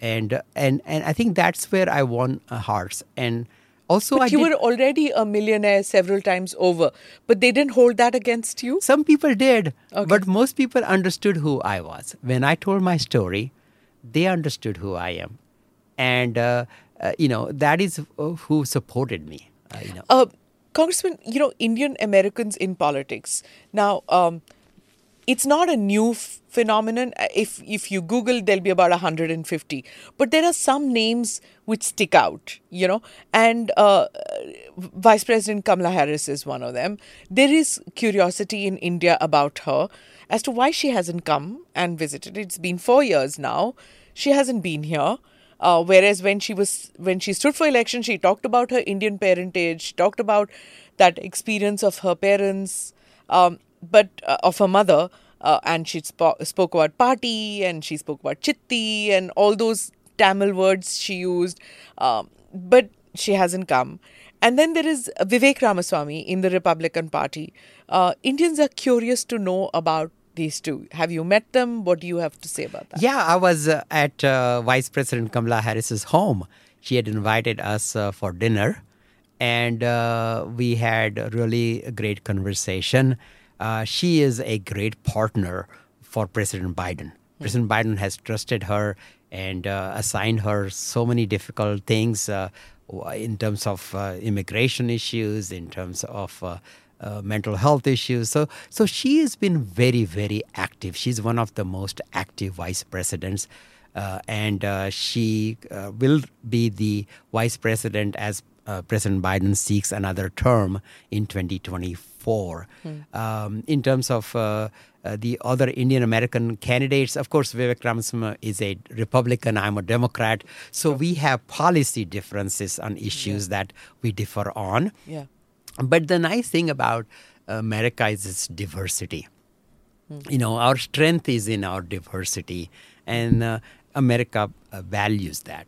And, and, and I think that's where I won hearts. And also, but I you did, were already a millionaire several times over, but they didn't hold that against you. Some people did, okay. but most people understood who I was. When I told my story, they understood who I am, and uh, uh, you know that is who supported me. Uh, you know, uh, Congressman, you know Indian Americans in politics now. Um, it's not a new f- phenomenon. Uh, If if you Google, there'll be about 150. But there are some names which stick out, you know. And uh, Vice President Kamala Harris is one of them. There is curiosity in India about her as to why she hasn't come and visited. It's been four years now. She hasn't been here. Uh, whereas when she was when she stood for election, she talked about her Indian parentage, she talked about that experience of her parents, um, but uh, of her mother, uh, and she spo- spoke about party and she spoke about chitti and all those Tamil words she used, um, but she hasn't come. And then there is Vivek Ramaswamy in the Republican Party. Uh, Indians are curious to know about these two. Have you met them? What do you have to say about that? Yeah, I was uh, at uh, Vice President Kamala Harris's home. She had invited us uh, for dinner, and uh, we had a really a great conversation. Uh, she is a great partner for President Biden. President Biden has trusted her and uh, assigned her so many difficult things uh, in terms of uh, immigration issues, in terms of uh, mental health issues. So, so she has been very, very active. She's one of the most active vice presidents, uh, and uh, she uh, will be the vice president as uh, President Biden seeks another term in 2024. Um, in terms of uh, uh, the other Indian American candidates, of course, Vivek Ramaswamy is a Republican, I'm a Democrat. So we have policy differences on issues that we differ on. Yeah. But the nice thing about America is its diversity. You know, our strength is in our diversity, and uh, America uh, values that.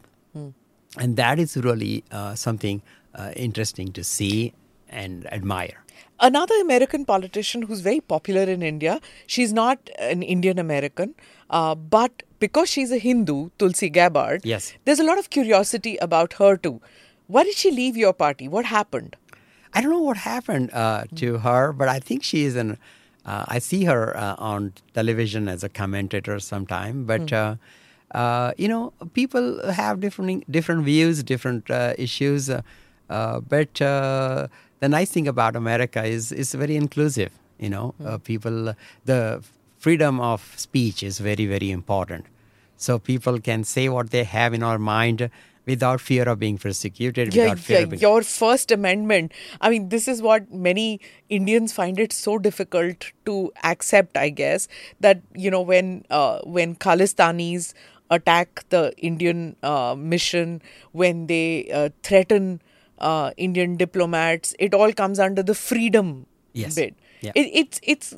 And that is really uh, something uh, interesting to see and admire. Another American politician who's very popular in India, she's not an Indian American, uh, but because she's a Hindu, Tulsi Gabbard, Yes. there's a lot of curiosity about her too. Why did she leave your party? What happened? I don't know what happened uh, to her, but I think she is an. Uh, I see her uh, on television as a commentator sometime, but uh, uh, you know, people have different different views, different uh, issues. Uh, uh, but uh, the nice thing about America is is very inclusive. You know, uh, people the freedom of speech is very very important. So people can say what they have in our mind without fear of being persecuted. Yeah, without fear yeah, of being, your First Amendment. I mean, this is what many Indians find it so difficult to accept. I guess that you know when uh, when Khalistanis attack the Indian uh, mission, when they uh, threaten uh, Indian diplomats, it all comes under the freedom Yes. bit. Yeah. It, it's it's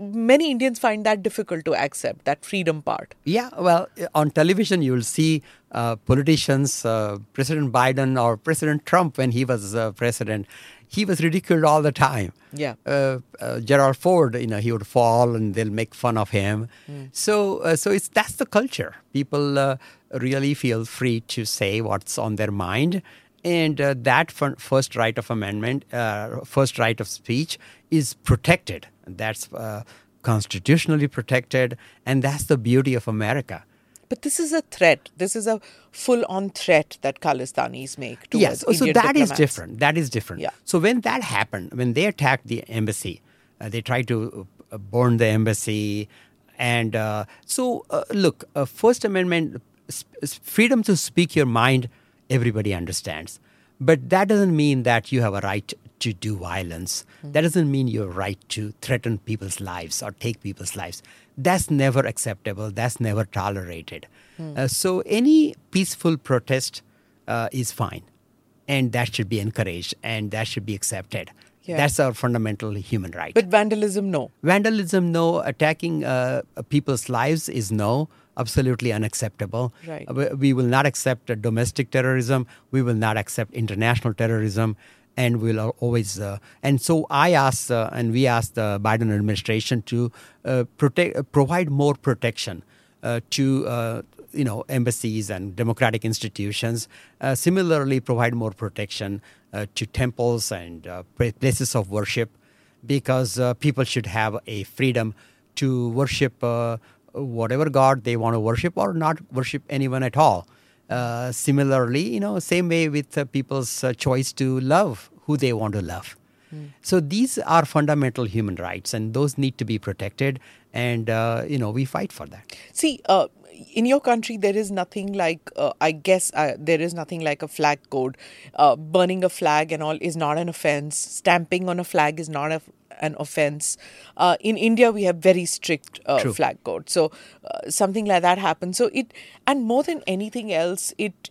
many Indians find that difficult to accept that freedom part. Yeah, well, on television, you'll see uh, politicians, uh, President Biden or President Trump, when he was uh, president, he was ridiculed all the time. Yeah. Uh, uh, Gerald Ford, you know, he would fall and they'll make fun of him. So, uh, so it's that's the culture. People uh, really feel free to say what's on their mind, and uh, that fir- first right of amendment, uh, first right of speech, is protected. That's uh, constitutionally protected, and that's the beauty of America. But this is a threat. This is a full-on threat that Khalistanis make towards Yes, so Indian that is diplomats. different. That is different. Yeah. So when that happened, when they attacked the embassy, uh, they tried to uh, burn the embassy, and uh, so uh, look, uh, First Amendment, sp- freedom to speak your mind, everybody understands, but that doesn't mean that you have a right to do violence. That doesn't mean you have a right to threaten people's lives or take people's lives. That's never acceptable. That's never tolerated. Uh, so any peaceful protest uh, is fine and that should be encouraged and that should be accepted. Yeah. That's our fundamental human right. But vandalism, no. Vandalism, no. Attacking uh, people's lives is no. Absolutely unacceptable. Right. We, will not accept domestic terrorism. We will not accept international terrorism. And we'll always. Uh, and so I asked, uh, and we asked the Biden administration to uh, protect, uh, provide more protection uh, to uh, you know embassies and democratic institutions. Uh, similarly, provide more protection uh, to temples and uh, places of worship, because uh, people should have a freedom to worship uh, whatever god they want to worship or not worship anyone at all. Uh, similarly, you know, same way with uh, people's uh, choice to love who they want to love. So these are fundamental human rights, and those need to be protected. and uh, you know we fight for that. See, uh, in your country, there is nothing like, uh, I guess, uh, there is nothing like a flag code. Uh, burning a flag and all is not an offense. Stamping on a flag is not a, an offense. Uh, in India, we have very strict uh, flag code. So uh, something like that happens. So it, and more than anything else, it,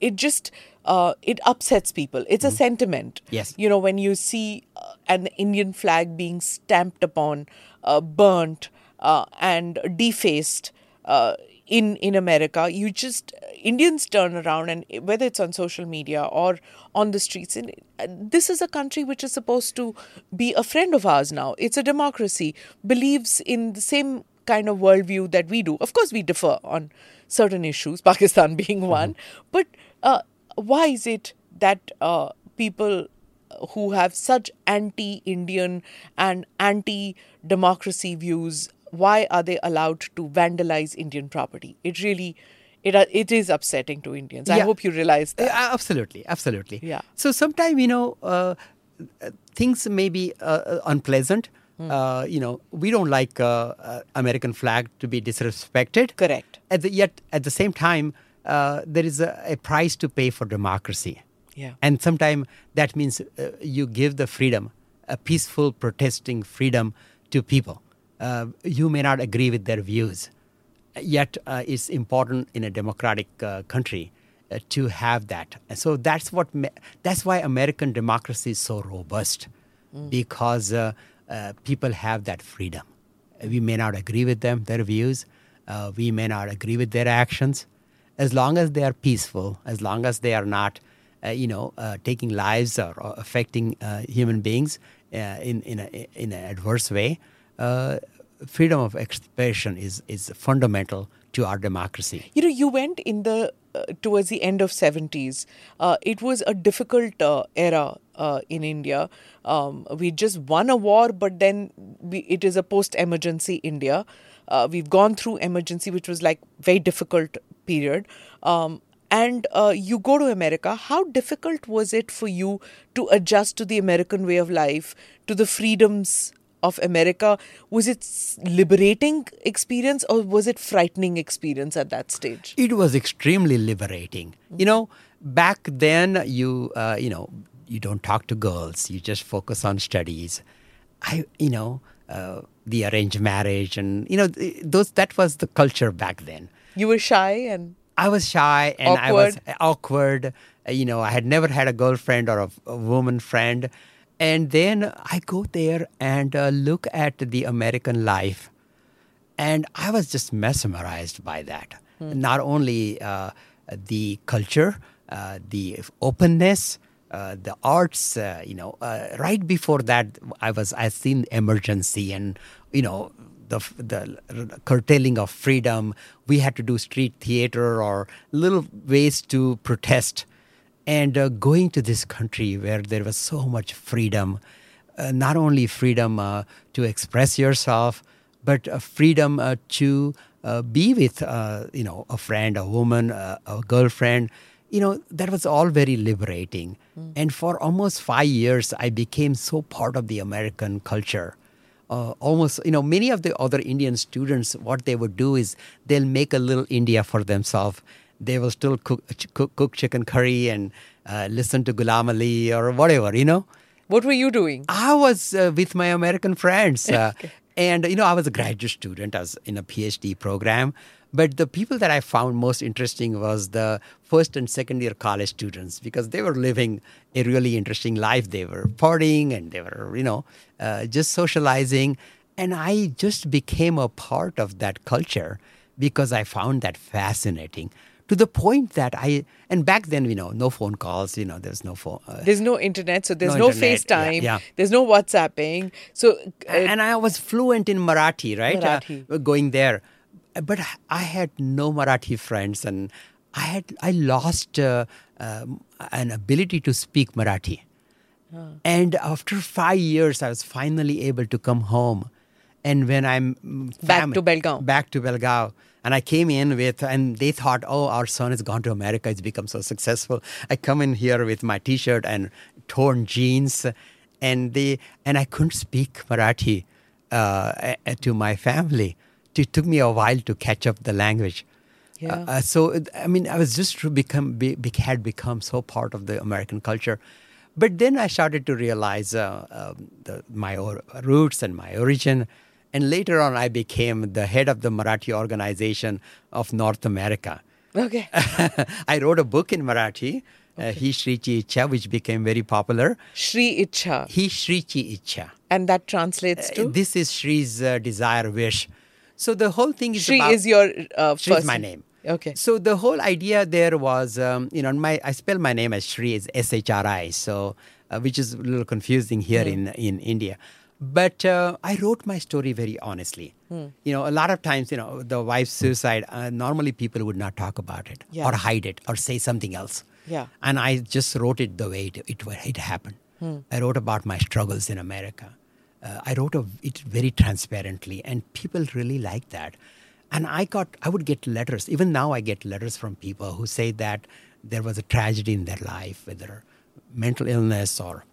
it just, uh, it upsets people. It's a sentiment. Yes. You know, when you see uh, an Indian flag being stamped upon, uh, burnt, uh, and defaced uh, in in America, you just Indians turn around and whether it's on social media or on the streets, and uh, this is a country which is supposed to be a friend of ours now. It's a democracy, believes in the same kind of worldview that we do. Of course, we differ on certain issues, Pakistan being one, but uh, why is it that uh, people who have such anti-Indian and anti-democracy views, why are they allowed to vandalize Indian property? It really, it uh, it is upsetting to Indians. I hope you realize that. Yeah, absolutely, absolutely. Yeah. So sometimes you know uh, uh, things may be uh, uh, unpleasant. Uh, you know, we don't like uh, uh, American flag to be disrespected. Correct. At the, yet at the same time, uh, there is a, a price to pay for democracy. Yeah. And sometimes that means uh, you give the freedom, a peaceful protesting freedom to people. Uh, you may not agree with their views, yet uh, it's important in a democratic uh, country uh, to have that. And so that's what that's why American democracy is so robust because uh, uh, people have that freedom. We may not agree with them, their views. Uh, we may not agree with their actions. As long as they are peaceful, as long as they are not, uh, you know, uh, taking lives or, or affecting uh, human beings uh, in in a, in an adverse way, uh, freedom of expression is is fundamental to our democracy. You know, you went in the uh, towards the end of 70s. Uh, it was a difficult uh, era uh, in India. Um, we just won a war, but then we, it is a post-emergency India. Uh, we've gone through emergency, which was like very difficult period. Um, and uh, you go to America. How difficult was it for you to adjust to the American way of life, to the freedoms of America? Was it liberating experience or was it frightening experience at that stage? It was extremely liberating. You know, back then you uh, you know you don't talk to girls. You just focus on studies. I you know uh, the arranged marriage and you know those that was the culture back then. You were shy and I was shy and I was Awkward. awkward. Uh, You know, I had never had a girlfriend or a, a woman friend. And then I go there and uh, look at the American life. And I was just mesmerized by that. Not only uh, the culture, uh, the openness, uh, the arts. Uh, you know, uh, right before that, I was I seen emergency and you know the the curtailing of freedom. We had to do street theater or little ways to protest. And uh, going to this country where there was so much freedom, uh, not only freedom uh, to express yourself, but uh, freedom uh, to uh, be with, uh, you know, a friend, a woman, uh, a girlfriend. You know, that was all very liberating. And for almost five years, I became so part of the American culture. Uh, almost, you know, many of the other Indian students, what they would do is they'll make a little India for themselves. They will still cook, cook, cook chicken curry and uh, listen to Ghulam Ali or whatever, you know. what were you doing? I was uh, with my American friends. Uh, And, you know, I was a graduate student. I was in a PhD program. But the people that I found most interesting was the first and second year college students because they were living a really interesting life. They were partying and they were, you know, uh, just socializing. And I just became a part of that culture because I found that fascinating to the point that I, and back then, you know, no phone calls, you know, there's no phone. Uh, There's no internet, so there's No no, internet, yeah, FaceTime. yeah. There's no WhatsApping. So uh, and I was fluent in Marathi, right? Uh, Marathi. going there, but I had no Marathi friends, and I had I lost uh, um, an ability to speak Marathi. And after five years, I was finally able to come home. And when I'm mm, Back to Belgaum. back to Belgaum, and I came in with, and they thought, oh, our son has gone to America. It's become so successful. I come in here with my T-shirt and torn jeans, and they and I couldn't speak Marathi. uh, to my family. It took me a while to catch up the language. Yeah. Uh, so I mean, I was just become be, had become so part of the American culture, but then I started to realize uh, um, the, my or- roots and my origin, and later on I became the head of the Marathi organization of North America. Okay. I wrote a book in Marathi, uh, Hi Shrichi Icha, which became very popular. Shri Icha. Hi Shrichi Icha. And that translates to? This is Shri's uh, desire wish. So the whole thing is Shri about is your uh, Shri is first my name. Okay. So the whole idea there was, um, you know, my I spell my name as Shri is S H R I, so uh, which is a little confusing here in in India. But uh, I wrote my story very honestly. You know, a lot of times, you know, the wife's suicide. Uh, normally, people would not talk about it Yeah. or hide it or say something else. Yeah. And I just wrote it the way it it, it happened. I wrote about my struggles in America. Uh, I wrote of it very transparently, and people really liked that. And I got, I would get letters. Even now, I get letters from people who say that there was a tragedy in their life, whether mental illness or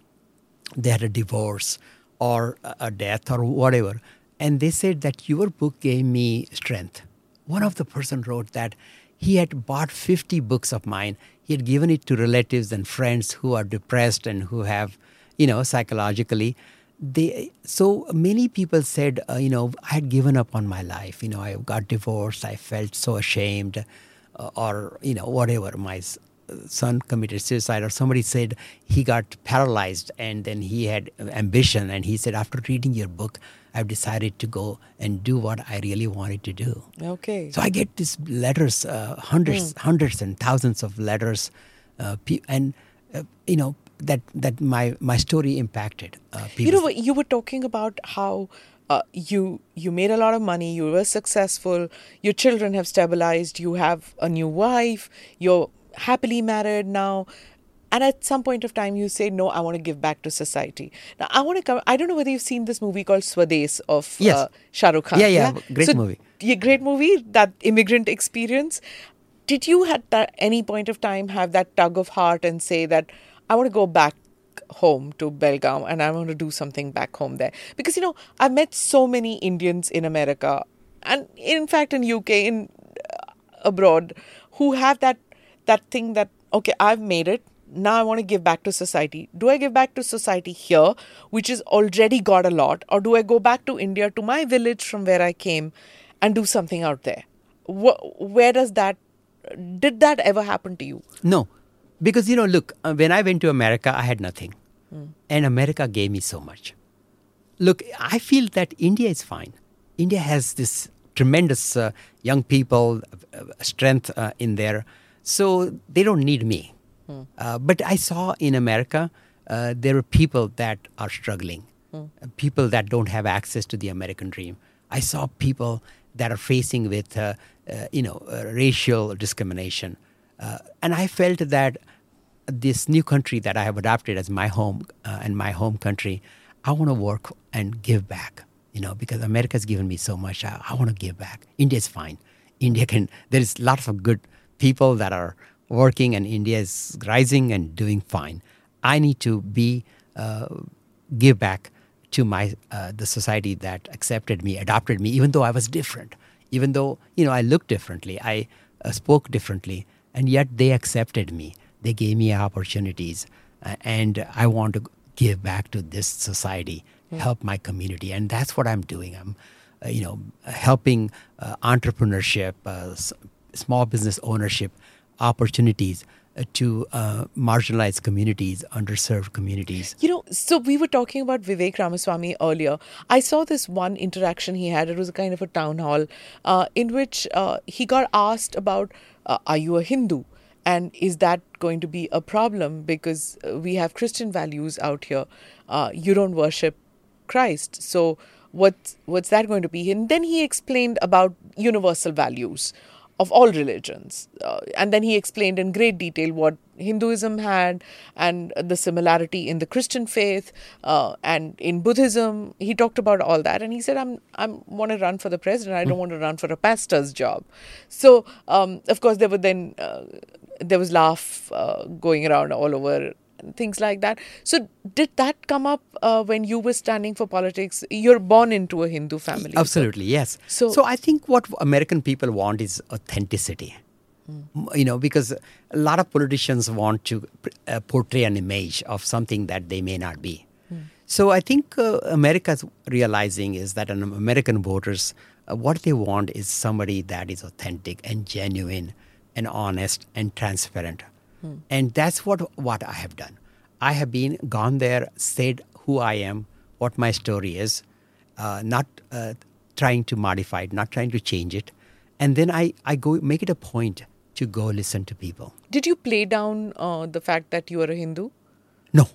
they had a divorce or a death or whatever. And they said that your book gave me strength. One of the person wrote that he had bought 50 books of mine. He had given it to relatives and friends who are depressed and who have, you know, psychologically. They so many people said, uh, you know, I had given up on my life. You know, I got divorced. I felt so ashamed, uh, or you know, whatever. My son committed suicide or somebody said he got paralyzed and then he had ambition and he said after reading your book i've decided to go and do what i really wanted to do. Okay. so i get these letters uh, hundreds hundreds and thousands of letters uh, and uh, you know that that my my story impacted uh, people. you know what you were talking about how uh, you you made a lot of money you were successful your children have stabilized you have a new wife you're happily married now. And at some point of time you say no i want to give back to society. Now i want to come i don't know whether you've seen this movie called swades of Yes. uh, shah rukh khan Yeah, yeah, great So, movie. yeah, great movie that immigrant experience. Did you at that any point of time have that tug of heart and say that i want to go back home to belgaum and i want to do something back home there? Because you know i've met so many indians in america and in fact in uk in uh, abroad who have that that thing that okay i've made it. Now i want to give back to society. Do i give back to society here which has already got a lot or do i go back to india to my village from where i came and do something out there? Wh- where does that did that ever happen to you? No, because you know, look, uh, when I went to America, I had nothing, and America gave me so much. Look, I feel that India is fine. India has this tremendous uh, young people, uh, strength uh, in there, so they don't need me. Uh, but I saw in America uh, there are people that are struggling, uh, people that don't have access to the American dream. I saw people that are facing with, uh, uh, you know, uh, racial discrimination. Uh, and I felt that this new country that I have adopted as my home uh, and my home country, I want to work and give back. You know, because America's given me so much, I, I want to give back. India's fine. India can. There is lots of good people that are working, and India is rising and doing fine. I need to be uh, give back to my uh, the society that accepted me, adopted me, even though I was different, even though you know I looked differently, I uh, spoke differently, and yet they accepted me. They gave me opportunities, uh, and I want to give back to this society, help my community, and that's what I'm doing. I'm, uh, you know, helping uh, entrepreneurship, uh, small business ownership opportunities uh, to uh, marginalized communities, underserved communities. You know, so we were talking about Vivek Ramaswamy earlier. I saw this one interaction he had. It was a kind of a town hall uh, in which uh, he got asked about, uh, "Are you a Hindu?" And is that going to be a problem because uh, we have Christian values out here? You don't worship Christ, so what what's that going to be? And then he explained about universal values of all religions. Uh, and then he explained in great detail what Hinduism had and the similarity in the Christian faith uh, and in Buddhism. He talked about all that, and he said, "I'm I'm want to run for the president. I don't want to run for a pastor's job." So, um, of course, there were then uh, there was laugh uh, going around all over things like that. So, did that come up uh, when you were standing for politics? You're born into a Hindu family. Absolutely, yes. So- so I think what American people want is authenticity. You know, because a lot of politicians want to uh, portray an image of something that they may not be. So I think uh, America's realizing is that an American voters, uh, what they want is somebody that is authentic and genuine and honest and transparent. And that's what what I have done. I have been gone there, said who I am, what my story is, uh, not uh, trying to modify it, not trying to change it, and then I, I go make it a point to go listen to people. Did you play down uh, the fact that you are a Hindu? No,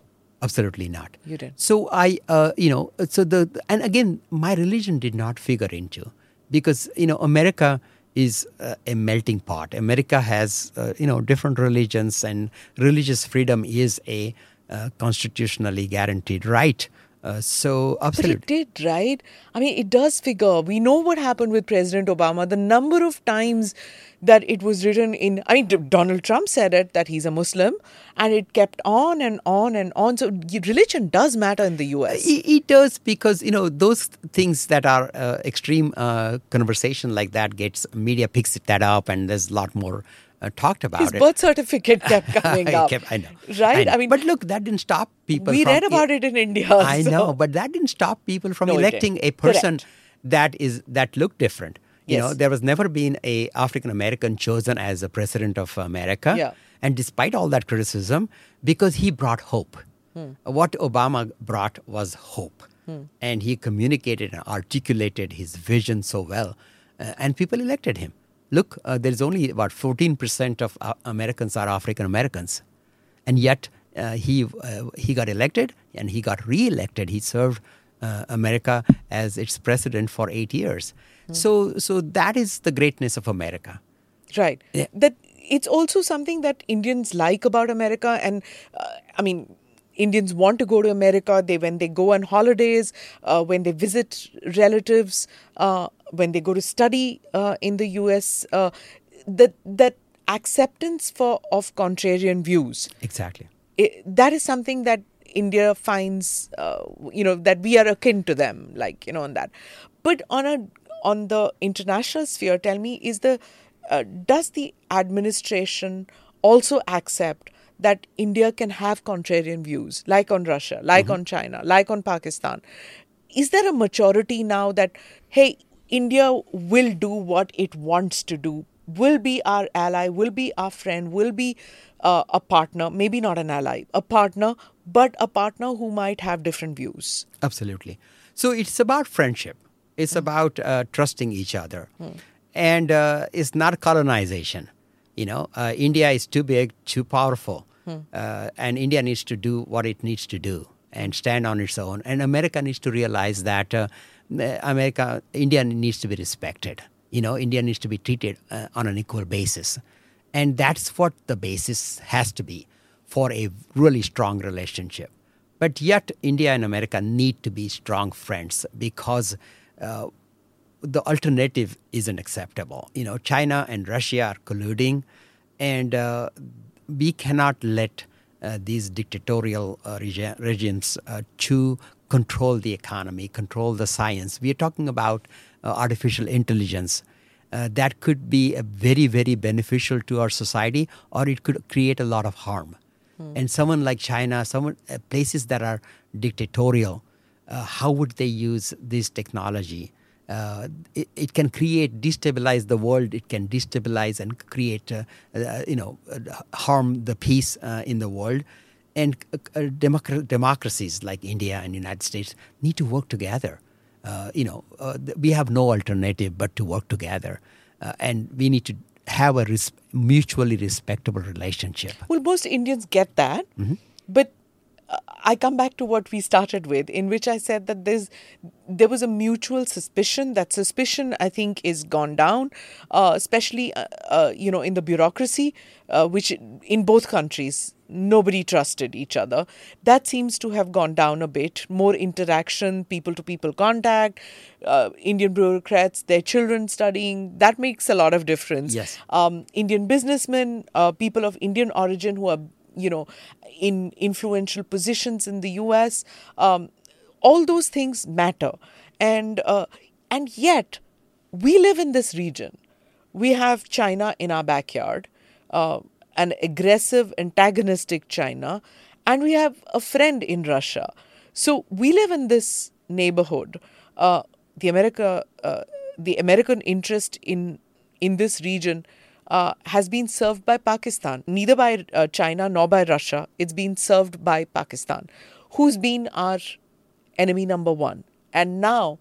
absolutely not. You didn't. So I, uh, you know, so the and again, my religion did not figure into because you know America is uh, a melting pot. America has uh, you know different religions, and religious freedom is a uh, constitutionally guaranteed right. Uh, so But absolutely. it did, right? I mean, it does figure. We know what happened with President Obama. The number of times that it was written in, I mean, D- Donald Trump said it that he's a Muslim, and it kept on and on and on. So religion does matter in the US. It, it does because you know those things that are uh, extreme uh, conversation like that gets media picks that up and there's a lot more uh, talked about His it. birth certificate kept coming up. kept- I know. Right? I, I, mean, but look, that didn't stop people. we read about it in India. I so- know, but that didn't stop people from No, electing a person Correct. that is that looked different. You know, there was never been a African American chosen as a president of America. Yeah. And despite all that criticism, because he brought hope. Hmm. What Obama brought was hope. And he communicated and articulated his vision so well. Uh, and people elected him. Look, uh, there's only about 14% of uh, Americans are African Americans. And yet, uh, he, uh, he got elected and he got re elected. He served uh, America as its president for eight years. So, so that is the greatness of America. Right. Yeah. That it's also something that Indians like about America, and uh, I mean, Indians want to go to America. They when they go on holidays, uh, when they visit relatives, uh, when they go to study uh, in the U.S. Uh, that that acceptance for of contrarian views Exactly. i that is something that India finds, uh, you know, that we are akin to them, like you know, on that. But on a on the international sphere, tell me, is the uh, does the administration also accept that India can have contrarian views, like on Russia, like on China, like on Pakistan? Is there a maturity now that hey, India will do what it wants to do, will be our ally, will be our friend, will be uh, a partner, maybe not an ally, a partner, but a partner who might have different views. Absolutely. So it's about friendship. It's about uh, trusting each other, and uh, it's not colonization. You know, uh, India is too big, too powerful, uh, and India needs to do what it needs to do and stand on its own. And America needs to realize that uh, America, India needs to be respected. You know, India needs to be treated uh, on an equal basis, and that's what the basis has to be for a really strong relationship. But yet, India and America need to be strong friends because uh, the alternative isn't acceptable. You know, China and Russia are colluding, and uh, we cannot let uh, these dictatorial uh, regi- regimes uh, to control the economy, control the science. We are talking about uh, artificial intelligence. Uh, that could be a very, very beneficial to our society, or it could create a lot of harm. And someone like China, someone uh, places that are dictatorial, uh, how would they use this technology? Uh, it, it can create, destabilize the world. It can destabilize and create, uh, uh, you know, uh, harm the peace uh, in the world. And democ- democracies like India and United States need to work together. Uh, you know, uh, th- we have no alternative but to work together, uh, and we need to have a res- mutually respectable relationship. Well, most Indians get that, Mm-hmm. but I come back to what we started with, in which I said that there's there was a mutual suspicion. That suspicion, I think, is gone down, uh, especially uh, uh, you know in the bureaucracy, uh, which in both countries nobody trusted each other. That seems to have gone down a bit. More interaction, people to people contact, uh, Indian bureaucrats, their children studying. That makes a lot of difference Yes. um, Indian businessmen, uh, people of Indian origin who are you know, in influential positions in the U.S. Um, all those things matter, and uh, and yet we live in this region. We have China in our backyard, uh, an aggressive, antagonistic China, and we have a friend in Russia. So we live in this neighborhood. Uh, the America, uh, the American interest in in this region uh, has been served by Pakistan, neither by uh, China nor by Russia. It's been served by Pakistan, who's been our enemy number one. And now,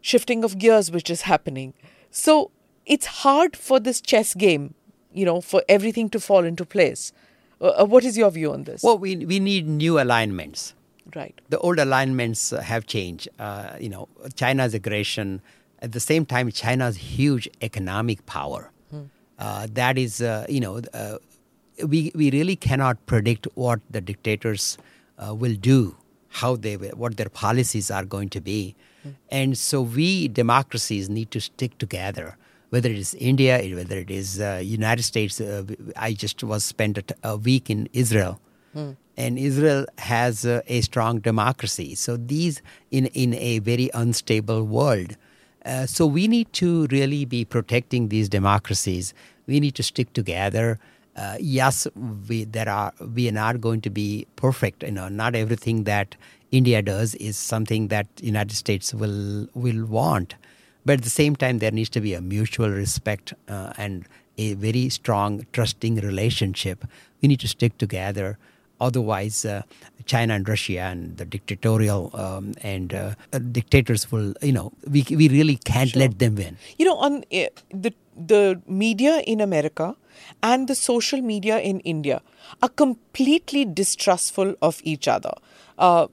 shifting of gears, which is happening. So it's hard for this chess game, you know, for everything to fall into place. Uh, uh what is your view on this? Well, we, we need new alignments. Right. The old alignments uh, have changed. Uh, you know, China's aggression. At the same time, China's huge economic power. Uh, that is, uh, you know, uh, we we really cannot predict what the dictators uh, will do, how they will, what their policies are going to be, hmm. and so we democracies need to stick together. Whether it is India, whether it is United States, I just was spent a, a week in Israel. Hmm and Israel has uh, a strong democracy. So these in in a very unstable world. Uh, so we need to really be protecting these democracies. We need to stick together. Uh, yes, we there are we are not going to be perfect. You know, not everything that India does is something that United States will will want. But at the same time, there needs to be a mutual respect uh, and a very strong, trusting relationship. We need to stick together Otherwise, uh, China and Russia and the dictatorial um, and uh, dictators will, you know, we, we really can't sure. let them win. You know, on uh, the the media in America and the social media in India are completely distrustful of each other. Uh,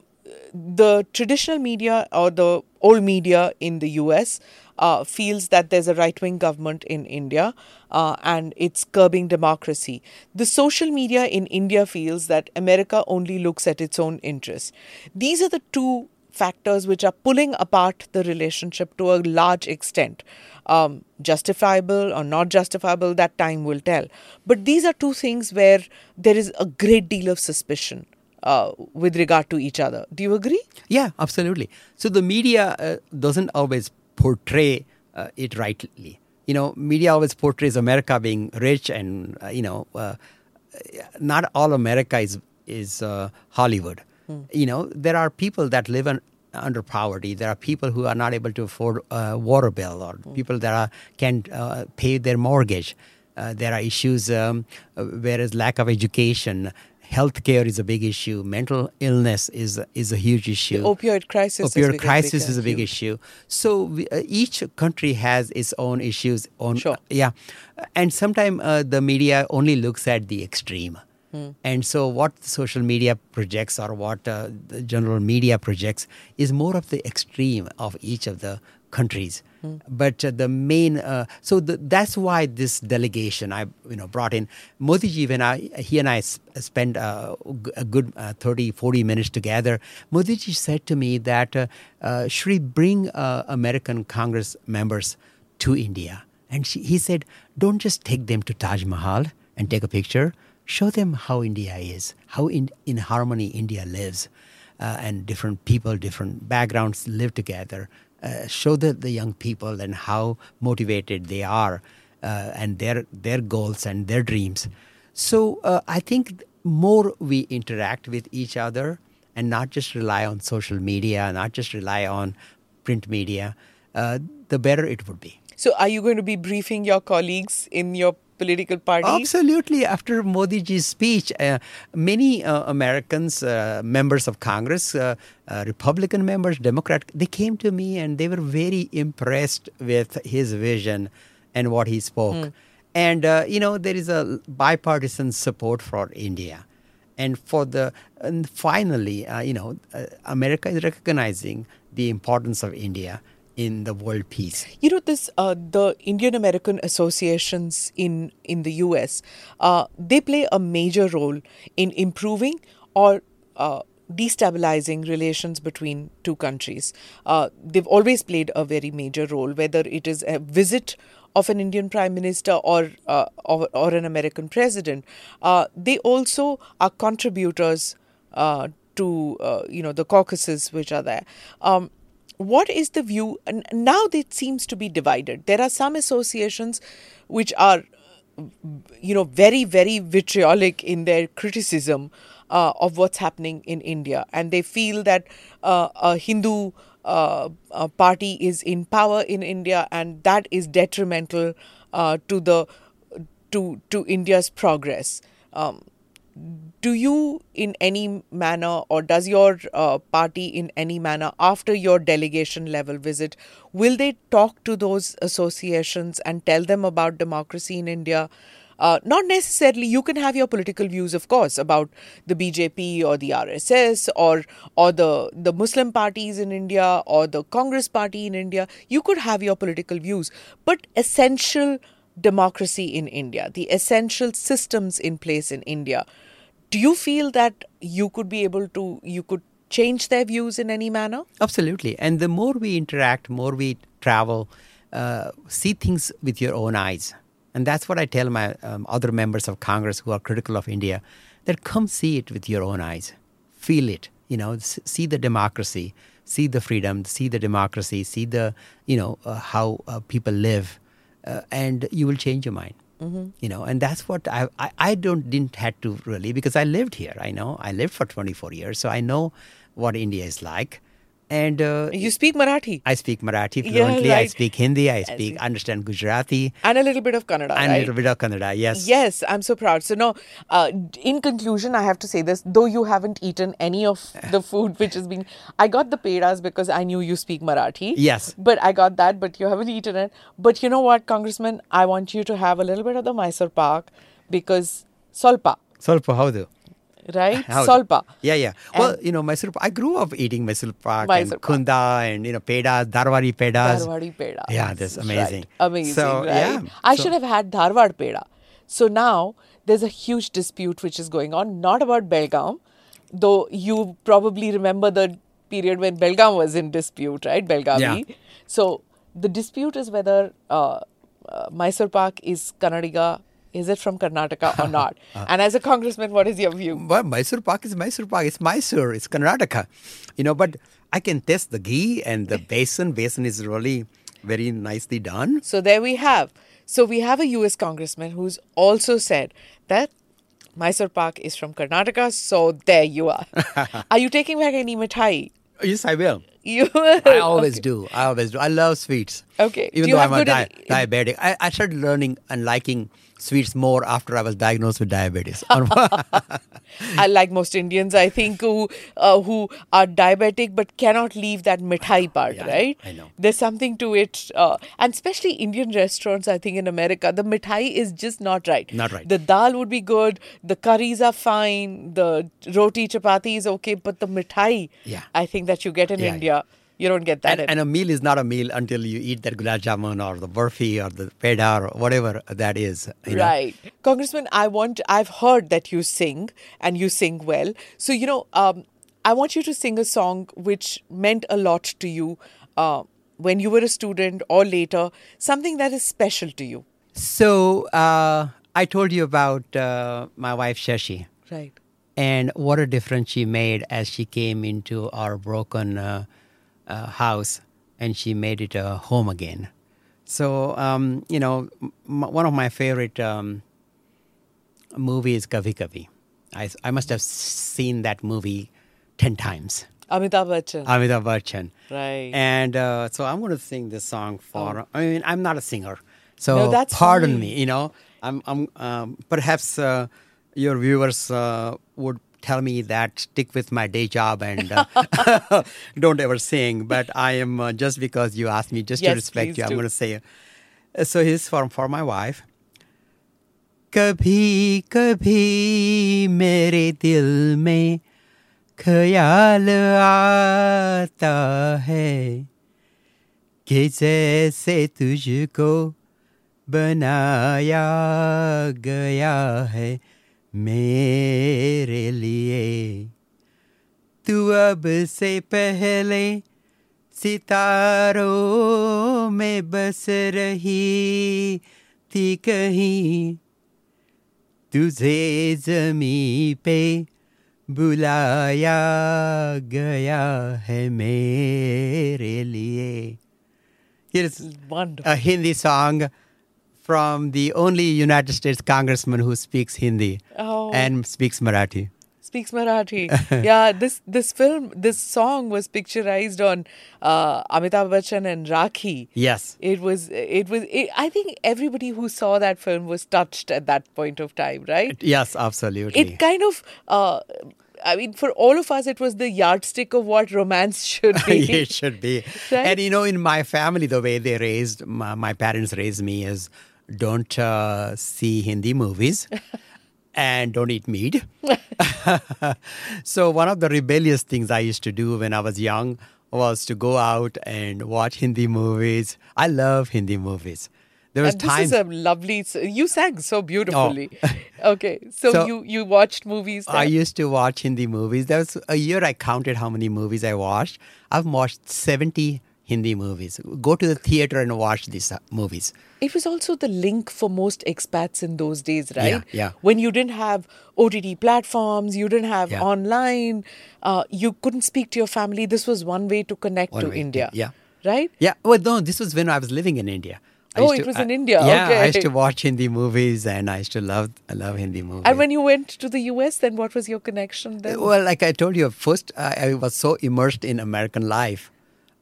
the traditional media or the old media in the US uh, feels that there's a right wing government in India uh, and it's curbing democracy. The social media in India feels that America only looks at its own interests. These are the two factors which are pulling apart the relationship to a large extent. Um, justifiable or not justifiable, that time will tell. But these are two things where there is a great deal of suspicion. Uh, with regard to each other. Do you agree? Yeah, absolutely. So the media uh, doesn't always portray uh, it rightly. You know, media always portrays America being rich, and uh, you know, uh, not all America is is uh, Hollywood. Hmm. You know, there are people that live in, under poverty. There are people who are not able to afford a water bill, or hmm. people that are, can't uh, pay their mortgage. Uh, there are issues um, where is lack of education healthcare is a big issue. Mental illness is is a huge issue. The opioid crisis. Opioid is crisis big, is a big issue. So we, uh, each country has its own issues. On sure. yeah, and sometimes uh, the media only looks at the extreme. Hmm. And so, what social media projects or what uh, the general media projects is more of the extreme of each of the countries. Mm. But uh, the main, uh, so the, that's why this delegation I you know brought in Modi ji when I he and I spent uh, a good uh, 30, 40 minutes together. Modi ji said to me that uh, uh, Shri bring American Congress members to India, and she, he said, don't just take them to Taj Mahal and take a picture. Show them how India is, how in, in harmony India lives. Uh, and different people, different backgrounds live together uh, show the, the young people and how motivated they are uh, and their their goals and their dreams. So uh, I think more we interact with each other and not just rely on social media, not just rely on print media, uh, the better it would be. So, are you going to be briefing your colleagues in your political party? Absolutely. After Modi ji's speech, uh, many uh, Americans, uh, members of Congress, uh, uh, Republican members, Democrat, they came to me and they were very impressed with his vision and what he spoke. Mm. And, uh, you know, there is a bipartisan support for India. And for the, and finally, you know, America is recognizing the importance of India in the world peace. You know, this uh, the Indian American associations in in the U.S. Uh, they play a major role in improving or uh, destabilizing relations between two countries. Uh, they've always played a very major role, whether it is a visit of an Indian prime minister or uh, or, or, an American president, uh, they also are contributors to you know the caucuses which are there. Um, what is the view? Now it seems to be divided. There are some associations which are you know very very vitriolic in their criticism uh, of what's happening in India, and they feel that uh, a Hindu uh, party is in power in India, and that is detrimental uh, to the to to India's progress. Um, do you, in any manner, or does your uh, party in any manner, after your delegation level visit, will they talk to those associations and tell them about democracy in India? Uh, not necessarily. You can have your political views, of course, about the BJP or the RSS or or the the Muslim parties in India or the Congress party in India. You could have your political views, but essential democracy in India, the essential systems in place in India. Do you feel that you could be able to you could change their views in any manner? Absolutely. And the more we interact, more we travel, uh, see things with your own eyes and that's what I tell my um, other members of Congress who are critical of India that come see it with your own eyes, feel it, you know, see the democracy, see the freedom, see the democracy, see the, you know, uh, how uh, people live, uh, and you will change your mind. Mm-hmm. You know, and that's what I, I I don't didn't had to really because I lived here. I know I lived for 24 years, so I know what India is like. And uh, you speak Marathi. I speak Marathi fluently. Yeah, right. I speak Hindi. I speak understand Gujarati and a little bit of Kannada. And right? a little bit of Kannada. Yes. Yes, I'm so proud. So now, uh, in conclusion, I have to say this: though you haven't eaten any of the food which has been, I got the pedas because I knew you speak Marathi. Yes. But I got that, but you haven't eaten it. But you know what, Congressman, I want you to have a little bit of the Mysore Pak because solpa. Solpa, how do? Right? Solpa. Yeah, yeah. Well, you know, Mysore I grew up eating Mysore Pak and Kunda and, you know, pedas, Dharwadi pedas. Dharwadi pedas. Yeah, that's amazing. Right. Amazing, so, right? Yeah, I so, should have had Dharwad peda. So now there's a huge dispute which is going on, not about Belgaum, though you probably remember the period when Belgaum was in dispute, right? Belagavi. Yeah. So the dispute is whether uh, uh, Mysore Pak is Kannadiga is it from Karnataka or not? and as a congressman, what is your view? Well, Mysore Pak is Mysore Pak. It's Mysore. It's Karnataka. You know, but I can taste the ghee and the besan. Besan is really very nicely done. So there we have. So we have a US congressman who's also said that Mysore Pak is from Karnataka. So there you are. are you taking back any mithai? Yes, I will. You. I always okay. do. I always do. I love sweets. Okay. Even though I'm a di- diabetic, I, I started learning and liking sweets more after I was diagnosed with diabetes. I like most Indians, I think, who uh, who are diabetic but cannot leave that mithai part, yeah, right? I know. There's something to it, uh, and especially Indian restaurants. I think in America, the mithai is just not right. Not right. The dal would be good, the curries are fine, the roti chapati is okay, but the mithai, yeah. I think that you get in yeah, India. Yeah you don't get that. And, and, a meal is not a meal until you eat that gulab jamun or the burfi or the peda or whatever that is. right. Know? Congressman, I want, I've heard that you sing and you sing well. So, you know, um, I want you to sing a song which meant a lot to you uh, when you were a student or later, something that is special to you. So, uh, I told you about uh, my wife, Shashi. Right. And what a difference she made as she came into our broken uh, uh, house and she made it a home again. So, um, you know, m- one of my favorite um, movies, Kabhi Kabhie. I, I must have seen that movie 10 times. Amitabh Bachchan. Amitabh Bachchan. Right. And uh, so I'm going to sing this song for, oh. I mean, I'm not a singer. So no, that's pardon fine. me, you know, I'm, I'm um, perhaps uh, your viewers uh, would tell me that stick with my day job and uh, don't ever sing. But I am uh, just because you asked me, just yes, to respect you, do. I'm going to say. Uh, so here's for for my wife. कभी कभी मेरे दिल में ख्याल आता है कि जैसे तुझको बनाया गया है मेरे लिए। तू अब से पहले सितारों में बस रही थी कहीं। तुझे जमी पे बुलाया गया है मेरे लिए। Here's Wonderful. a Hindi song from the only United States congressman who speaks Hindi Oh. and speaks Marathi. Speaks Marathi. yeah, this this film, this song was picturized on uh, Amitabh Bachchan and Rakhi. Yes. It was. It was. It, I think everybody who saw that film was touched at that point of time, right? Yes, absolutely. It kind of. Uh, I mean, for all of us, it was the yardstick of what romance should be. it should be. Right? And you know, in my family, the way they raised my, my parents raised me is don't uh, see Hindi movies and don't eat meat. so one of the rebellious things I used to do when I was young was to go out and watch Hindi movies. I love Hindi movies. There was and this times is a lovely. You sang so beautifully. okay, so, So- you you watched movies. I used to watch Hindi movies. There was a year I counted how many movies I watched. I've watched 70 Hindi movies. Go to the theater and watch these uh, movies. It was also the link for most expats in those days, right? yeah. When you didn't have OTT platforms, you didn't have Yeah. online, uh, you couldn't speak to your family. This was one way to connect One to way, India. yeah. Right? Yeah, well, no, this was when I was living in India. I Oh, it to- was in India, Yeah, I used to watch Hindi movies and I used to love, I love Hindi movies. And when you went to the US, then what was your connection then? well, like I told you, first I, I was so immersed in American life,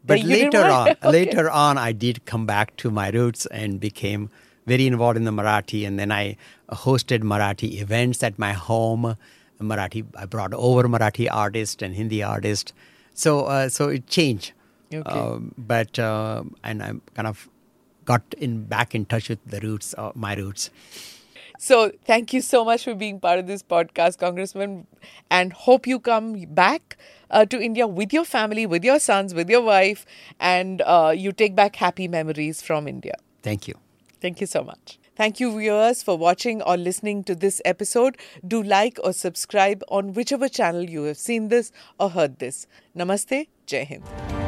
but That you didn't later on, okay. later on, I did come back to my roots and became very involved in the Marathi, and then I hosted Marathi events at my home. Marathi, I brought over Marathi artists and Hindi artists, so uh, so it changed. Okay. Um, but uh, and I kind of got in back in touch with the roots, uh, my roots. So thank you so much for being part of this podcast, Congressman, and hope you come back uh, to India with your family, with your sons, with your wife, and uh, you take back happy memories from India. Thank you. Thank you so much. Thank you, viewers, for watching or listening to this episode. Do like or subscribe on whichever channel you have seen this or heard this. Namaste. Jai Hind.